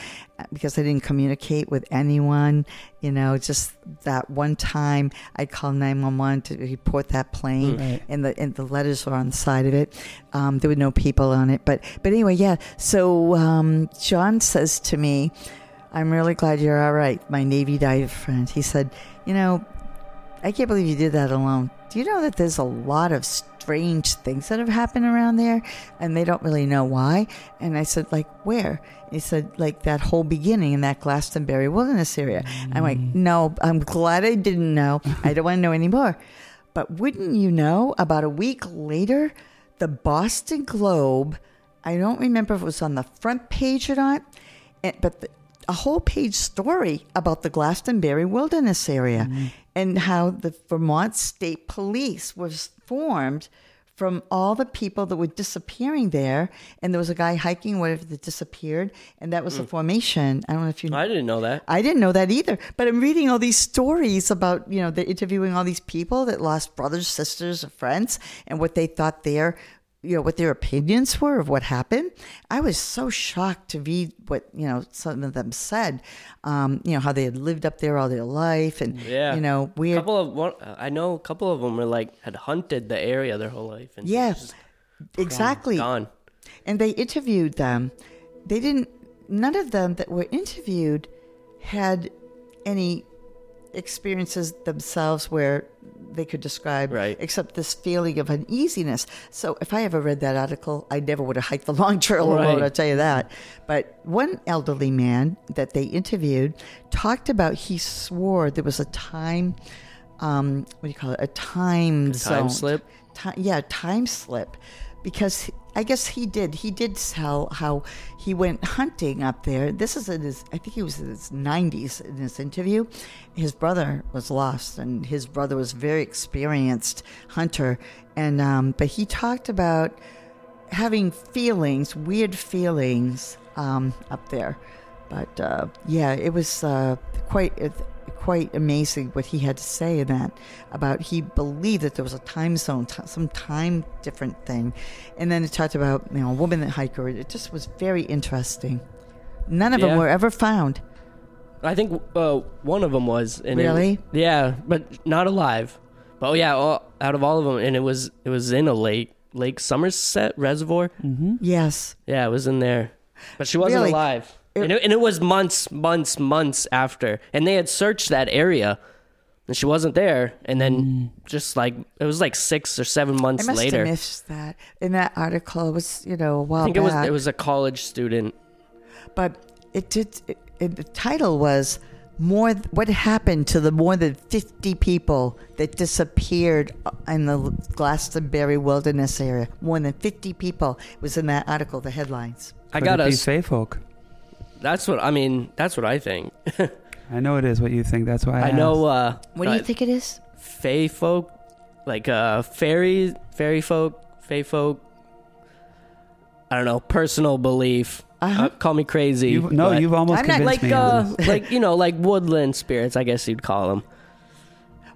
Because I didn't communicate with anyone, you know, just that one time I called 911 to report that plane Right. and the and the letters were on the side of it. Um, there were no people on it, but but anyway, yeah. So um, John says to me, "I'm really glad you're all right, my Navy dive friend." He said, "You know, I can't believe you did that alone. Do you know that there's a lot of strange things that have happened around there, and they don't really know why?" And I said, "Like where?" He said, "Like that whole beginning in that Glastonbury Wilderness area." I'm like, "No, I'm glad I didn't know. I don't want to know anymore." But wouldn't you know, about a week later, the Boston Globe, I don't remember if it was on the front page or not, eh, but the, a whole page story about the Glastonbury Wilderness area mm-hmm. and how the Vermont State Police was formed from all the people that were disappearing there. And there was a guy hiking whatever that disappeared, and that was the mm. formation. I don't know if you I didn't know that. I didn't know that either. But I'm reading all these stories about, you know, they're interviewing all these people that lost brothers, sisters, or friends and what they thought their, you know, what their opinions were of what happened. I was so shocked to read what, you know, some of them said, um, you know, how they had lived up there all their life and, Yeah. you know, A weird. couple of one, I know a couple of them were like had hunted the area their whole life and Yeah, just exactly. gone. and they interviewed them. They didn't. None of them that were interviewed had any experiences themselves where they could describe, Right. except this feeling of uneasiness. So, if I ever read that article, I never would have hiked the long trail alone. Right. I'll tell you that. But one elderly man that they interviewed talked about he swore there was a time. Um, what do you call it? A time Time zone slip? Yeah, time slip, because I guess he did. He did tell how he went hunting up there. This is in his. I think he was in his nineties in this interview. His brother was lost, and his brother was a very experienced hunter. And um, but he talked about having feelings, weird feelings um, up there. But uh, yeah, it was uh, quite uh, quite amazing what he had to say in that about he believed that there was a time zone, t- some time different thing, and then it talked about you know a woman that hiker. It just was very interesting. None of Yeah. them were ever found. I think uh, one of them was. And it- Really? yeah, but not alive. But oh, yeah, all, out of all of them, and it was it was in a lake, Lake Somerset Reservoir. Mm-hmm. Yes, Yeah, it was in there, but she wasn't Really? alive. It- and, it, and it was months, months, months after, and they had searched that area, and she wasn't there. And then mm. just like it was like six or seven I months must later, have missed that in that article. It was you know a while I think it was back. it was a college student. but it did. It, it, the title was more. What happened to the more than fifty people that disappeared in the Glastonbury Wilderness area? More than fifty people was in that article. The headlines. I got it be us. Fey folk. That's what I mean. That's what I think. I know it is what you think. That's why I, I know. Uh, What do you think it is? Fey folk, like uh, fairy, fairy folk, fey folk. I don't know. Personal belief. Uh-huh. Uh, call me crazy. You've, no, but- you've almost I'm not convinced like me. uh, this. like you know, like woodland spirits. I guess you'd call them.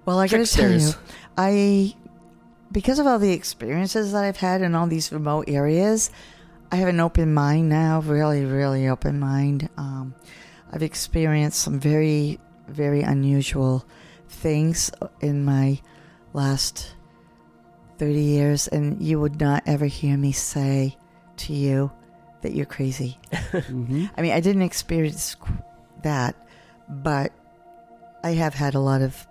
Well, I gotta tell you, Tricksters. I because of all the experiences that I've had in all these remote areas, I have an open mind now. Really, really open mind. Um, I've experienced some very, very unusual things in my last thirty years, and you would not ever hear me say to you that you're crazy. Mhm. I mean, I didn't experience that, but I have had a lot of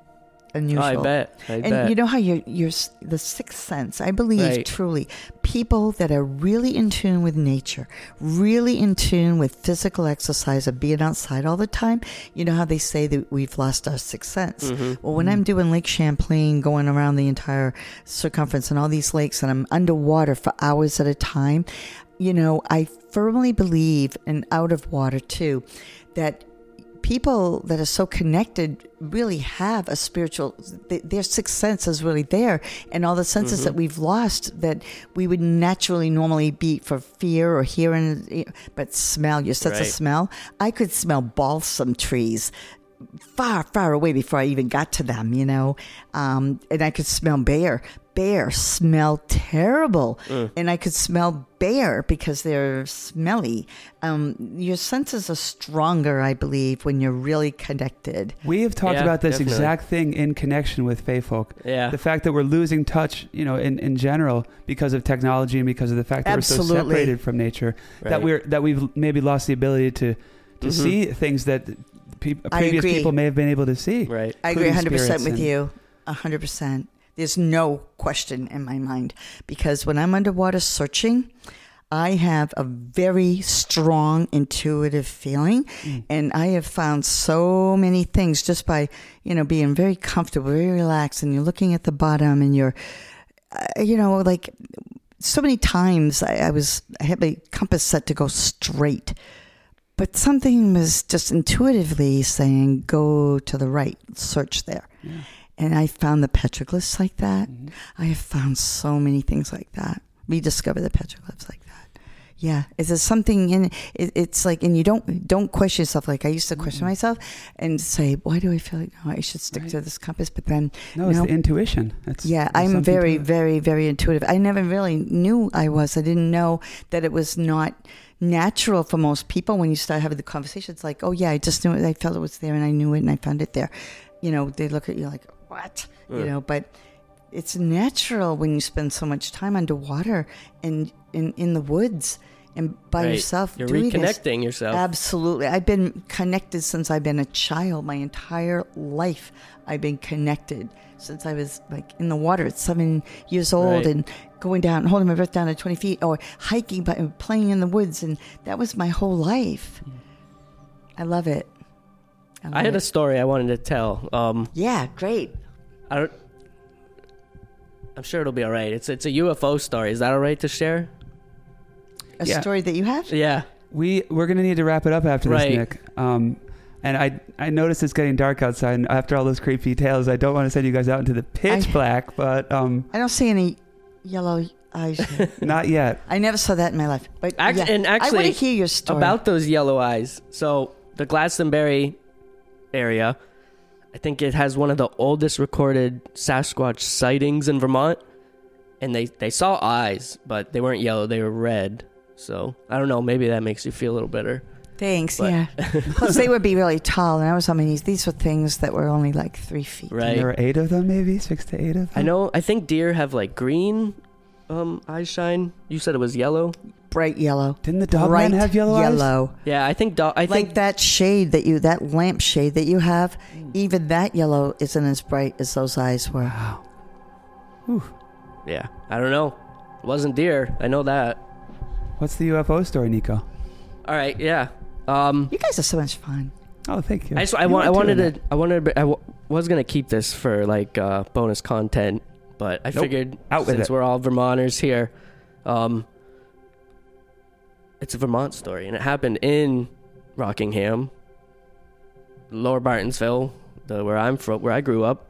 unusual. Oh, I bet. I And bet. you know how you're, you're the sixth sense. I believe Right. truly, people that are really in tune with nature, really in tune with physical exercise of being outside all the time. You know how they say that we've lost our sixth sense. Mhm. Well, when I'm doing Lake Champlain, going around the entire circumference and all these lakes, and I'm underwater for hours at a time, you know, I firmly believe, and out of water too, that people that are so connected really have a spiritual their sixth sense is really there and all the senses that we've lost that we would naturally normally be for fear or hearing but smell your sense of Right. smell i could smell balsam trees far, far away before I even got to them, you know. Um, and I could smell bear. Bear smell terrible. And I could smell bear because they're smelly. Um, your senses are stronger, I believe, when you're really connected. We have talked Yeah, about this definitely. exact thing in connection with Fey folk. Yeah. The fact that we're losing touch, you know, in, in general because of technology and because of the fact that we're so Absolutely. separated from nature that we're that we've maybe lost the ability to to Mhm. see things that pe- previous people may have been able to see. Right. I agree 100% with and- you. 100%. There's no question in my mind because when I'm underwater searching, I have a very strong intuitive feeling Mm. and I have found so many things just by, you know, being very comfortable, very relaxed and you're looking at the bottom and you're uh, you know, like so many times I, I was I had my compass set to go straight. But something was just intuitively saying, go to the right, search there. Yeah. And I found the petroglyphs like that. Mhm. I have found so many things like that. We Rediscover the petroglyphs like that. Yeah, is there something in it? It's like, and you don't don't question yourself. Like I used to question Mhm. myself and say, why do I feel like no, I should stick Right. to this compass? But then, No, it's No. the intuition. That's, yeah, I'm very, very, very intuitive. I never really knew I was. I didn't know that it was not natural for most people when you start having the conversation. It's like, oh yeah, I just knew it. I felt it was there, and I knew it, and I found it there. You know, they look at you like, what? You Mm. know, but it's natural when you spend so much time underwater and in in the woods and by Right. yourself. You're doing this. reconnecting yourself. Absolutely. I've been connected since I've been a child. My entire life, I've been connected since I was like in the water at seven years old Right. and going down, holding my breath down at 20 feet or hiking, but playing in the woods. And that was my whole life. I love it. Love I had a story I wanted to tell. Um, yeah, great. I don't. I'm sure it'll be all right. It's it's a UFO story. Is that all right to share? A Yeah. story that you have? Yeah. We we're gonna need to wrap it up after this, Right. Nick. Um, and I I noticed it's getting dark outside, and after all those creepy tales, I don't want to send you guys out into the pitch I- black, but um, I don't see any yellow eyes. here. not yet. I never saw that in my life. But Act- yeah, and I want actually, to hear your story. About those yellow eyes. So the Glastonbury area, I think it has one of the oldest recorded Sasquatch sightings in Vermont. And they, they saw eyes, but they weren't yellow, they were red. So I don't know, maybe that makes you feel a little better. Thanks. But- yeah. Plus, they would be really tall, and I was on my knees. These were things that were only like three feet. Right. There were eight of them, maybe six to eight of them. I know I think deer have like green um eye shine. You said it was yellow? Bright yellow. Didn't the dog Bright man have yellow, eyes? yellow. Yeah, I think do- I like think that shade that you, that lamp shade that you have, even that yellow isn't as bright as those eyes were. Wow. yeah, I don't know. It wasn't deer. I know that. What's the UFO story, Nico? All right, yeah. Um You guys are so much fun. Oh, thank you. I just I, You want, I wanted in to I wanted to, I w- was gonna keep this for like uh, bonus content, but I Nope. figured Out since it. we're all Vermonters here, um, it's a Vermont story, and it happened in Rockingham, Lower Bartonsville, the where I'm from, where I grew up.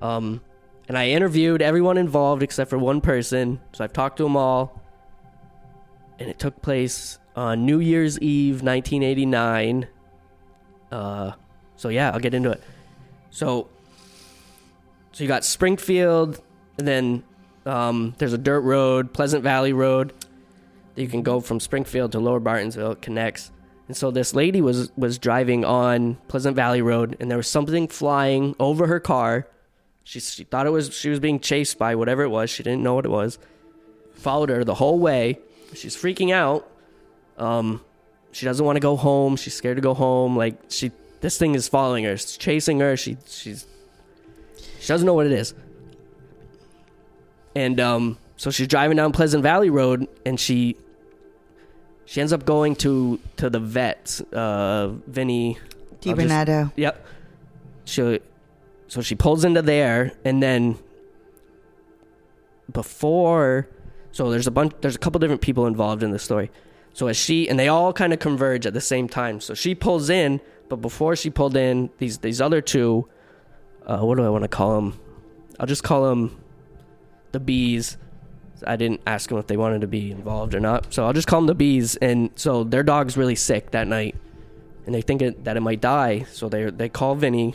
Um, and I interviewed everyone involved except for one person, so I've talked to them all. and it took place on New Year's Eve, 1989. Uh, so yeah, I'll get into it. So, so you got Springfield, and then um, there's a dirt road, Pleasant Valley Road. That you can go from Springfield to Lower Bartonsville. It connects. And so this lady was was driving on Pleasant Valley Road, and there was something flying over her car. She she thought it was she was being chased by whatever it was. She didn't know what it was. Followed her the whole way. She's freaking out. Um, she doesn't want to go home. She's scared to go home. Like she, this thing is following her. It's chasing her. She she's she doesn't know what it is. And um, so she's driving down Pleasant Valley Road, and she she ends up going to to the vet, uh, Vinny. I'll just-. Yep. She, so she pulls into there, and then before, so there's a bunch, there's a couple different people involved in the story. So as she and they all kind of converge at the same time. So she pulls in, but before she pulled in, these these other two, uh, what do I want to call them? I'll just call them the bees. I didn't ask them if they wanted to be involved or not, so I'll just call them the bees. And so their dog's really sick that night, and they think it, that it might die. So they they call Vinny, and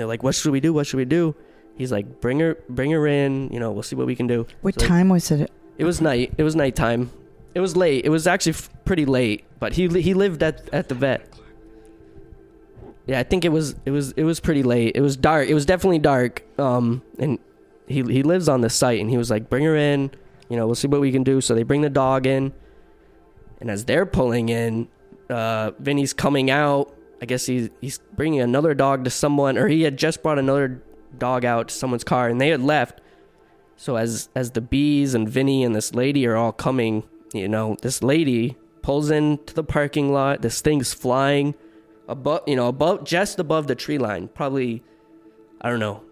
they're like, "What should we do? What should we do?" He's like, "Bring her, bring her in. You know, we'll see what we can do." What So- time was it? It was night. It was nighttime. It was late. It was actually f- pretty late, but he he lived at at the vet. Yeah, I think it was it was it was pretty late. It was dark. It was definitely dark. Um, and he he lives on the site, and he was like, "Bring her in. You know, we'll see what we can do." So they bring the dog in, and as they're pulling in, uh, Vinny's coming out. I guess he's he's bringing another dog to someone, or he had just brought another dog out to someone's car, and they had left. So as as the bees and Vinny and this lady are all coming, you know, this lady pulls into the parking lot. This thing's flying above, you know, above just above the tree line. Probably, I don't know.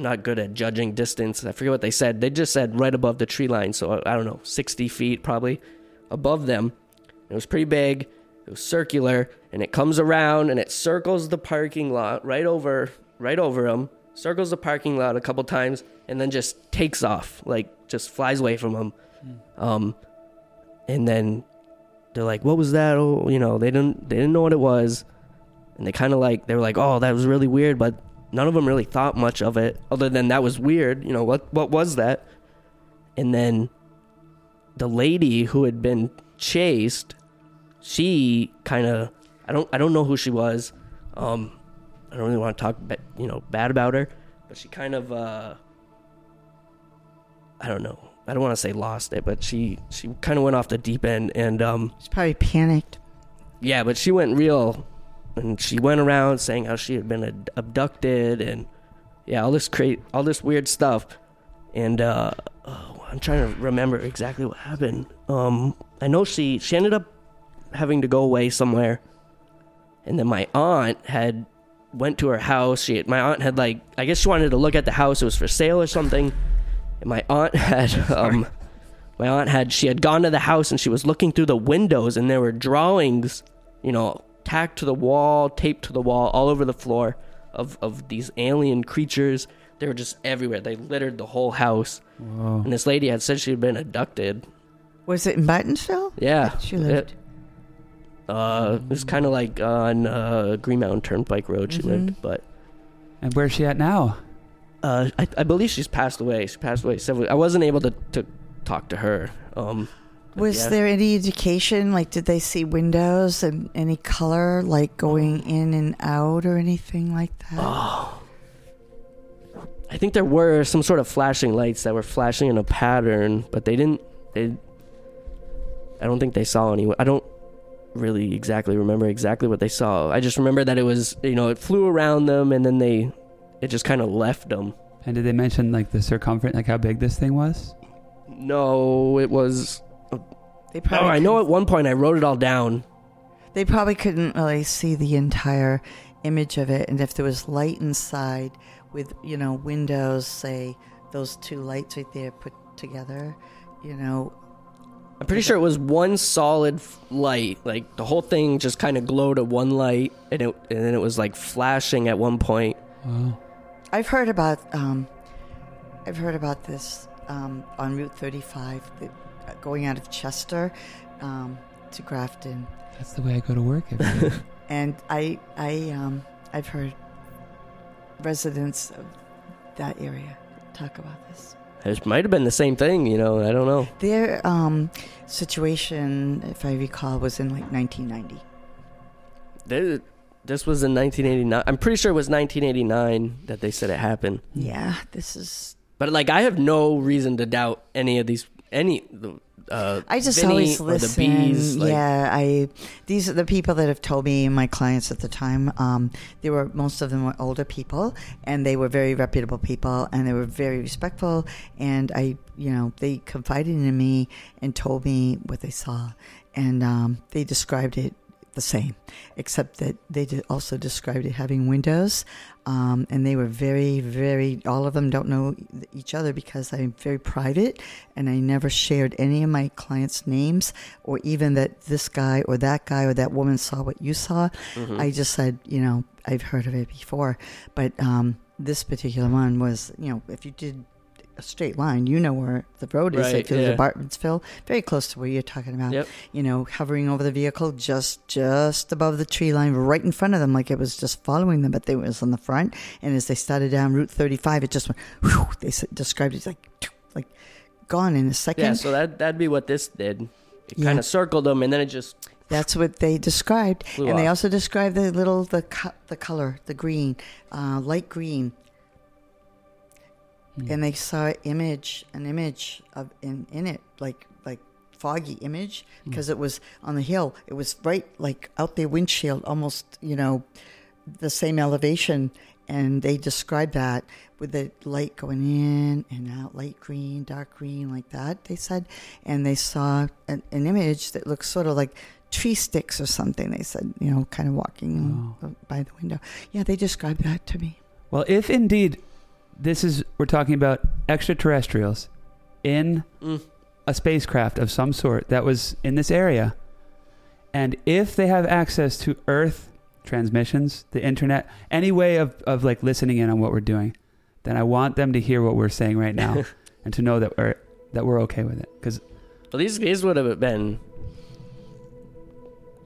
I'm not good at judging distance. I forget what they said. They just said right above the tree line. So I don't know, 60 feet probably above them. It was pretty big. It was circular, and it comes around and it circles the parking lot right over, right over them. Circles the parking lot a couple times, and then just takes off, like just flies away from them. Um, and then they're like, "What was that?" Oh, you know, they didn't they didn't know what it was, and they kind of like they were like, "Oh, that was really weird," but none of them really thought much of it, other than that was weird. You know what what was that? And then the lady who had been chased, she kind of I don't I don't know who she was. Um, I don't really want to talk you know bad about her, but she kind of uh, I don't know. I don't want to say lost it, but she she kind of went off the deep end, and um, She's probably panicked. yeah, but she went real, and she went around saying how she had been ad- abducted, and yeah, all this cra- all this weird stuff, and uh, oh, I'm trying to remember exactly what happened. Um, I know she she ended up having to go away somewhere, and then my aunt had went to her house. She had, my aunt had like I guess she wanted to look at the house. It was for sale or something, and my aunt had um. My aunt had she had gone to the house and she was looking through the windows and there were drawings, you know, tacked to the wall, taped to the wall, all over the floor of of these alien creatures. They were just everywhere. They littered the whole house. Whoa. And this lady had said she had been abducted. Was it in Bartonsville? Yeah, She lived. It, uh, it was kind of like on uh, Green Mountain Turnpike Road. She Mhm. lived, but And where's she at now? uh, I, I believe she's passed away. She passed away several. I wasn't able to, to talk to her. Um, but Was yeah. there any indication? Like, did they see windows and any color, like going in and out or anything like that? Oh. I think there were some sort of flashing lights that were flashing in a pattern, but they didn't. They. I don't think they saw any. I don't really exactly remember exactly what they saw. I just remember that it was, you know, it flew around them and then they, it just kind of left them. And did they mention like the circumference, like how big this thing was? No, it was. They Oh, probably I know at one point I wrote it all down. They probably couldn't really see the entire image of it, and if there was light inside with you know windows, say those two lights right there put together, you know, I'm pretty sure it was one solid f- light. Like the whole thing just kind of glowed at one light, and it and then it was like flashing at one point. Wow. I've heard about um, I've heard about this um, on Route 35. That going out of Chester um, to Grafton, That's the way I go to work every day. and I I um, I've heard residents of that area talk about this. It might have been the same thing, you know. I don't know. Their um, situation, if I recall, was in like 1990. Th- This was in 1989. I'm pretty sure it was 1989 that they said it happened. Yeah, this is. But like, I have no reason to doubt any of these. Any. Uh, I just Vinny always listen. The bees, like, yeah, I. These are the people that have told me, my clients at the time. Um, they were most of them were older people, and they were very reputable people, and they were very respectful. And I, you know, they confided in me and told me what they saw, and um, they described it the same, except that they did also described it having windows, um, and they were very, very. All of them don't know each other because I'm very private, and I never shared any of my clients' names or even that this guy or that guy or that woman saw what you saw. mhm. I just said, you know, I've heard of it before, but um, this particular one was, you know, if you did a straight line, you know where the road is. Right, It goes yeah. Bartonsville, very close to where you're talking about. Yep. You know, hovering over the vehicle just just above the tree line, right in front of them, like it was just following them, but they was on the front. And as they started down Route 35, it just went. Whew, they described it like like gone in a second. Yeah, so that that'd be what this did. It Yeah. kind of circled them, and then it just That's what they described, Flew and they also described the little the co- the color, the green, uh, light green, Hmm. and they saw image, an image of in in it, like like foggy image, Hmm. because it was on the hill. It was right like out their windshield, almost you know, the same elevation, and they described that with the light going in and out, light green, dark green, like that. They said, and they saw an, an image that looked sort of like tree sticks or something. They said, you know, kind of walking Oh. by the window. Yeah, they described that to me. Well, if indeed this is, we're talking about extraterrestrials in mm, a spacecraft of some sort that was in this area, and if they have access to Earth transmissions, the internet, any way of, of like listening in on what we're doing, then I want them to hear what we're saying right now and to know that we're that we're okay with it. Because well, these these would have been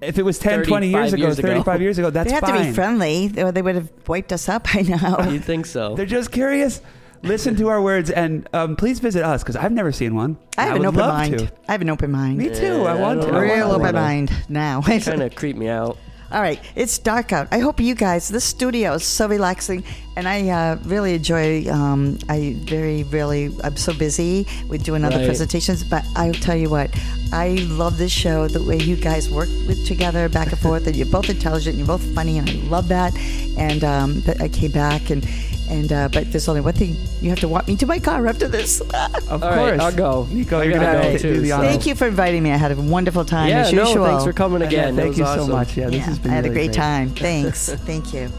if it was 10, 20 years ago, years ago. 35 years ago, that's they have fine. to be friendly, or they would have wiped us out by now. You'd think so. They're just curious. Listen to our words and um, please visit us because I've never seen one. I have would an open mind. to. I have an open mind. Me too. I want I to. don't I. Real open mind now. kind of creep me out. All right, it's dark out. I hope you guys. This studio is so relaxing, and I uh, really enjoy. Um, I very really. I'm so busy with doing other Right. presentations, but I'll tell you what. I love this show. The way you guys work with together, back and forth, and you're both intelligent. And you're both funny, and I love that. And um, but I came back and. And uh, but there's only one thing you have to walk me to my car after this. Of All course. right, I'll go. Nico, I you're gotta going go to too, do the so- honors. Thank you for inviting me. I had a wonderful time yeah, as no, usual. thanks for coming again. It thank you awesome. so much. Yeah, this Yeah, has been I had a really great time. Thanks. Thank you.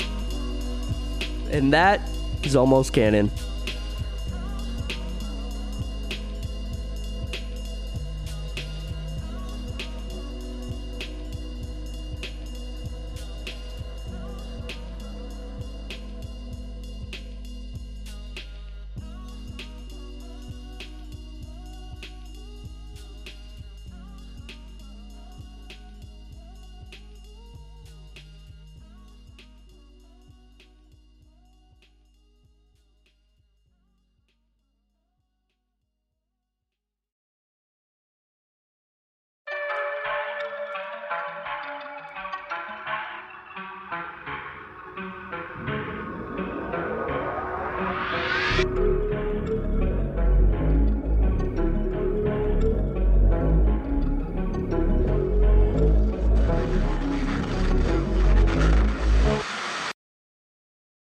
And that is almost canon.